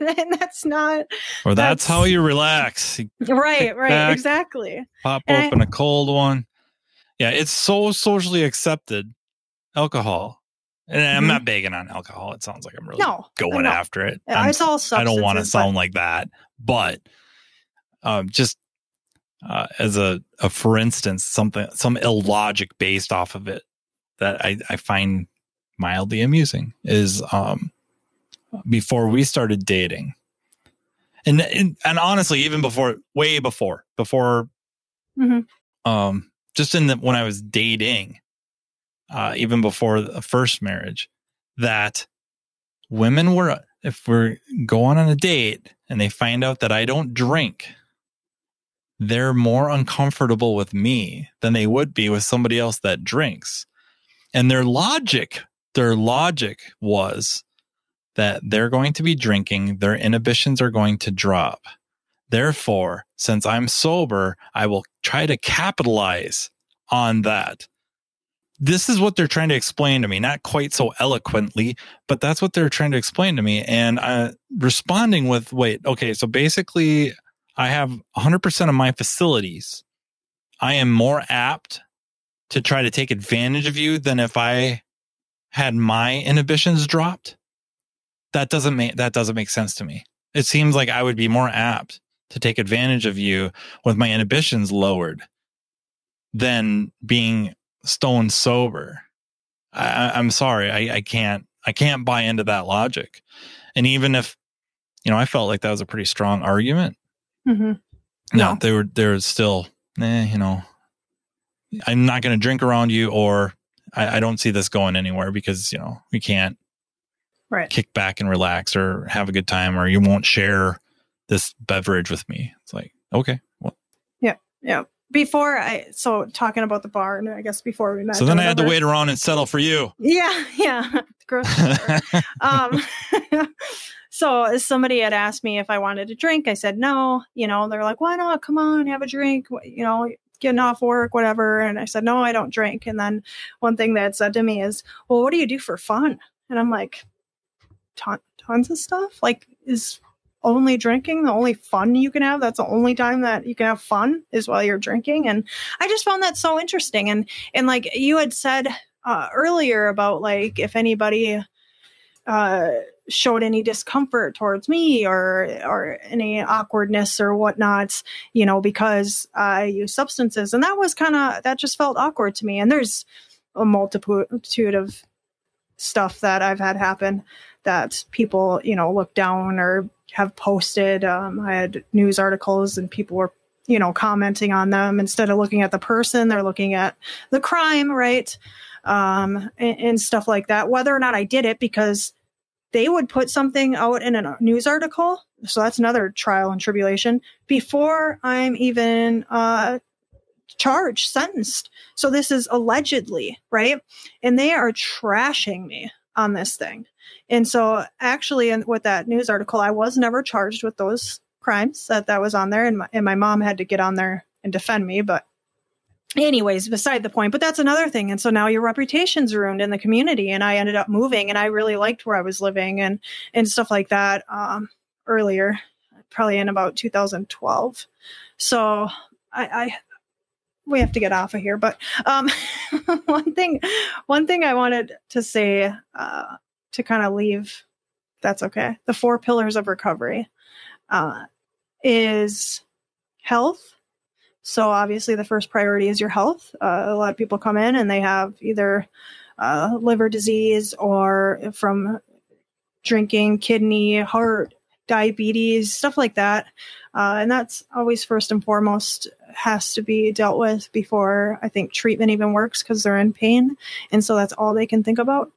[SPEAKER 3] and that's not
[SPEAKER 2] Or that's,
[SPEAKER 3] That's-
[SPEAKER 2] how you relax. You
[SPEAKER 3] right, right,
[SPEAKER 2] back.
[SPEAKER 3] exactly.
[SPEAKER 2] pop
[SPEAKER 3] And
[SPEAKER 2] open a cold one. Yeah, it's so socially accepted. Alcohol. And I'm
[SPEAKER 3] Mhm.
[SPEAKER 2] not begging on alcohol. It sounds like I'm really
[SPEAKER 3] No,
[SPEAKER 2] going
[SPEAKER 3] no.
[SPEAKER 2] after it. I'm
[SPEAKER 3] it's all
[SPEAKER 2] I don't want to sound
[SPEAKER 3] but-
[SPEAKER 2] like that, but um, just uh, as a, a for instance, something some illogic based off of it that I, I find mildly amusing is um, before we started dating, and, and and honestly, even before, way before, before,
[SPEAKER 3] Mhm.
[SPEAKER 2] um, just in the when I was dating, uh, even before the first marriage, that women were, if we're going on a date and they find out that I don't drink, they're more uncomfortable with me than they would be with somebody else that drinks. And their logic, their logic was that they're going to be drinking, their inhibitions are going to drop. Therefore, since I'm sober, I will try to capitalize on that. This is what they're trying to explain to me, not quite so eloquently, but that's what they're trying to explain to me. And uh, responding with, wait, okay, so basically, I have 100% of my facilities. I am more apt to try to take advantage of you than if I had my inhibitions dropped. That doesn't make that doesn't make sense to me. It seems like I would be more apt to take advantage of you with my inhibitions lowered than being stone sober. I, am sorry, I, I can't I can't buy into that logic. And even if you know, I felt like that was a pretty strong argument. Mm-hmm. No, they were they're still, eh, you know, I'm not going to drink around you, or I, I, don't see this going anywhere because you know we can't
[SPEAKER 3] right.
[SPEAKER 2] kick back and relax or have a good time, or you won't share this beverage with me. It's like okay, well,
[SPEAKER 3] yeah, yeah. Before I so talking about the bar, and I guess before we met.
[SPEAKER 2] So then I had to wait around and settle for you.
[SPEAKER 3] Yeah, yeah. um, so somebody had asked me if I wanted a drink. I said no. You know, they're like, why not? Come on, have a drink. You know, getting off work, whatever. And I said, no, I don't drink. And then one thing they had said to me is, well, what do you do for fun? And I'm like, ton- tons of stuff. Like, is only drinking the only fun you can have? That's the only time that you can have fun is while you're drinking. And I just found that so interesting. And and like you had said uh, earlier about like if anybody uh, showed any discomfort towards me or or any awkwardness or whatnot, you know, because I use substances, and that was kind of that just felt awkward to me. And there's a multitude of stuff that I've had happen that people, you know, look down or have posted. Um, I had news articles and people were, you know, commenting on them instead of looking at the person, they're looking at the crime, right? Um, and, and stuff like that. Whether or not I did it because they would put something out in a news article. So that's another trial and tribulation before I'm even uh, charged, sentenced. So this is allegedly, right? And they are trashing me on this thing. And so actually, in, with that news article, I was never charged with those crimes that that was on there. And my, and my mom had to get on there and defend me, but anyways beside the point but that's another thing and so now your reputation's ruined in the community and i ended up moving and i really liked where i was living and and stuff like that um, earlier probably in about 2012 so i i we have to get off of here but um, one thing one thing i wanted to say uh, to kind of leave that's okay the four pillars of recovery uh, is health so obviously, the first priority is your health. Uh, a lot of people come in and they have either uh, liver disease or from drinking, kidney, heart, diabetes, stuff like that. Uh, and that's always first and foremost has to be dealt with before I think treatment even works because they're in pain. And so that's all they can think about.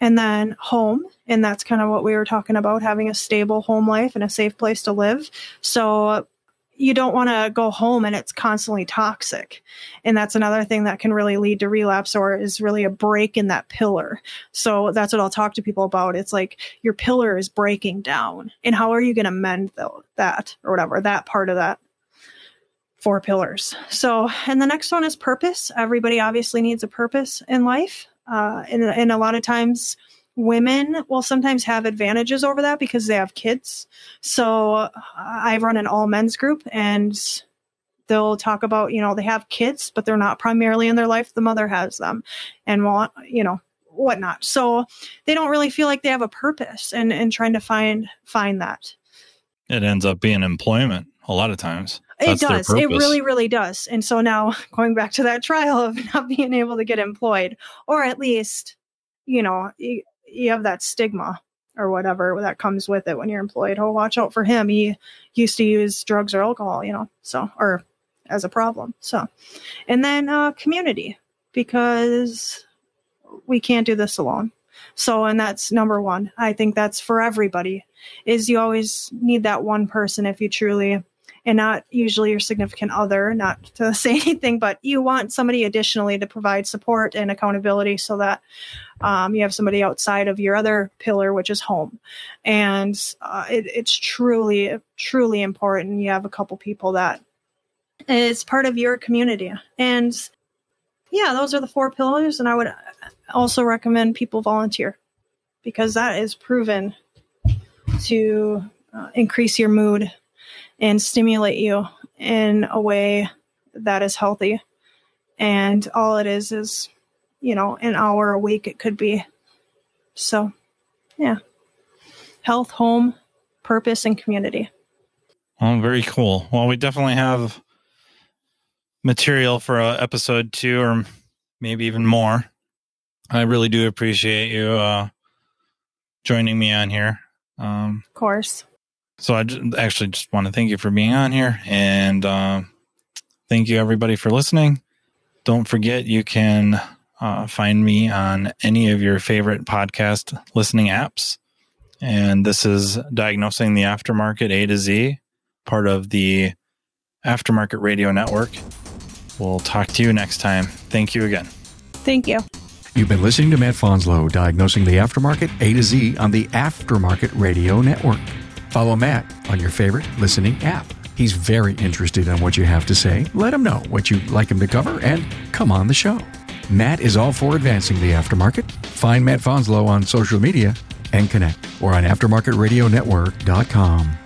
[SPEAKER 3] And then home, and that's kind of what we were talking about having a stable home life and a safe place to live. So you don't want to go home and it's constantly toxic. And that's another thing that can really lead to relapse or is really a break in that pillar. So that's what I'll talk to people about. It's like your pillar is breaking down. And how are you going to mend that or whatever, that part of that? Four pillars. So, and the next one is purpose. Everybody obviously needs a purpose in life. Uh, and, and a lot of times, women will sometimes have advantages over that because they have kids. So uh, I run an all men's group and they'll talk about, you know, they have kids, but they're not primarily in their life. The mother has them and want, you know, whatnot. So they don't really feel like they have a purpose and, and trying to find, find that.
[SPEAKER 2] It ends up being employment a lot of times.
[SPEAKER 3] It does. It really, really does. And so now going back to that trial of not being able to get employed, or at least, you know, you have that stigma or whatever that comes with it when you're employed. Oh, watch out for him. He used to use drugs or alcohol, you know, so, or as a problem. So, and then uh, community, because we can't do this alone. So, and that's number one. I think that's for everybody is you always need that one person if you truly and not usually your significant other, not to say anything, but you want somebody additionally to provide support and accountability so that um, you have somebody outside of your other pillar, which is home. And uh, it, it's truly, truly important. You have a couple people that is part of your community. And yeah, those are the four pillars. And I would also recommend people volunteer because that is proven to uh, increase your mood and stimulate you in a way that is healthy. And all it is is, you know, an hour a week, it could be. So, yeah. Health, home, purpose, and community.
[SPEAKER 2] Oh, very cool. Well, we definitely have material for uh, episode two or maybe even more. I really do appreciate you uh, joining me on here.
[SPEAKER 3] Um, of course.
[SPEAKER 2] So I just, actually just want to thank you for being on here and uh, thank you everybody for listening. Don't forget you can uh, find me on any of your favorite podcast listening apps. And this is Diagnosing the Aftermarket A to Z, part of the Aftermarket Radio Network. We'll talk to you next time. Thank you again.
[SPEAKER 3] Thank you.
[SPEAKER 1] You've been listening to Matt Fanslow diagnosing the aftermarket A to Z on the Aftermarket Radio Network. Follow Matt on your favorite listening app. He's very interested in what you have to say. Let him know what you'd like him to cover and come on the show. Matt is all for advancing the aftermarket. Find Matt Fanslow on social media and connect or on aftermarketradionetwork.com.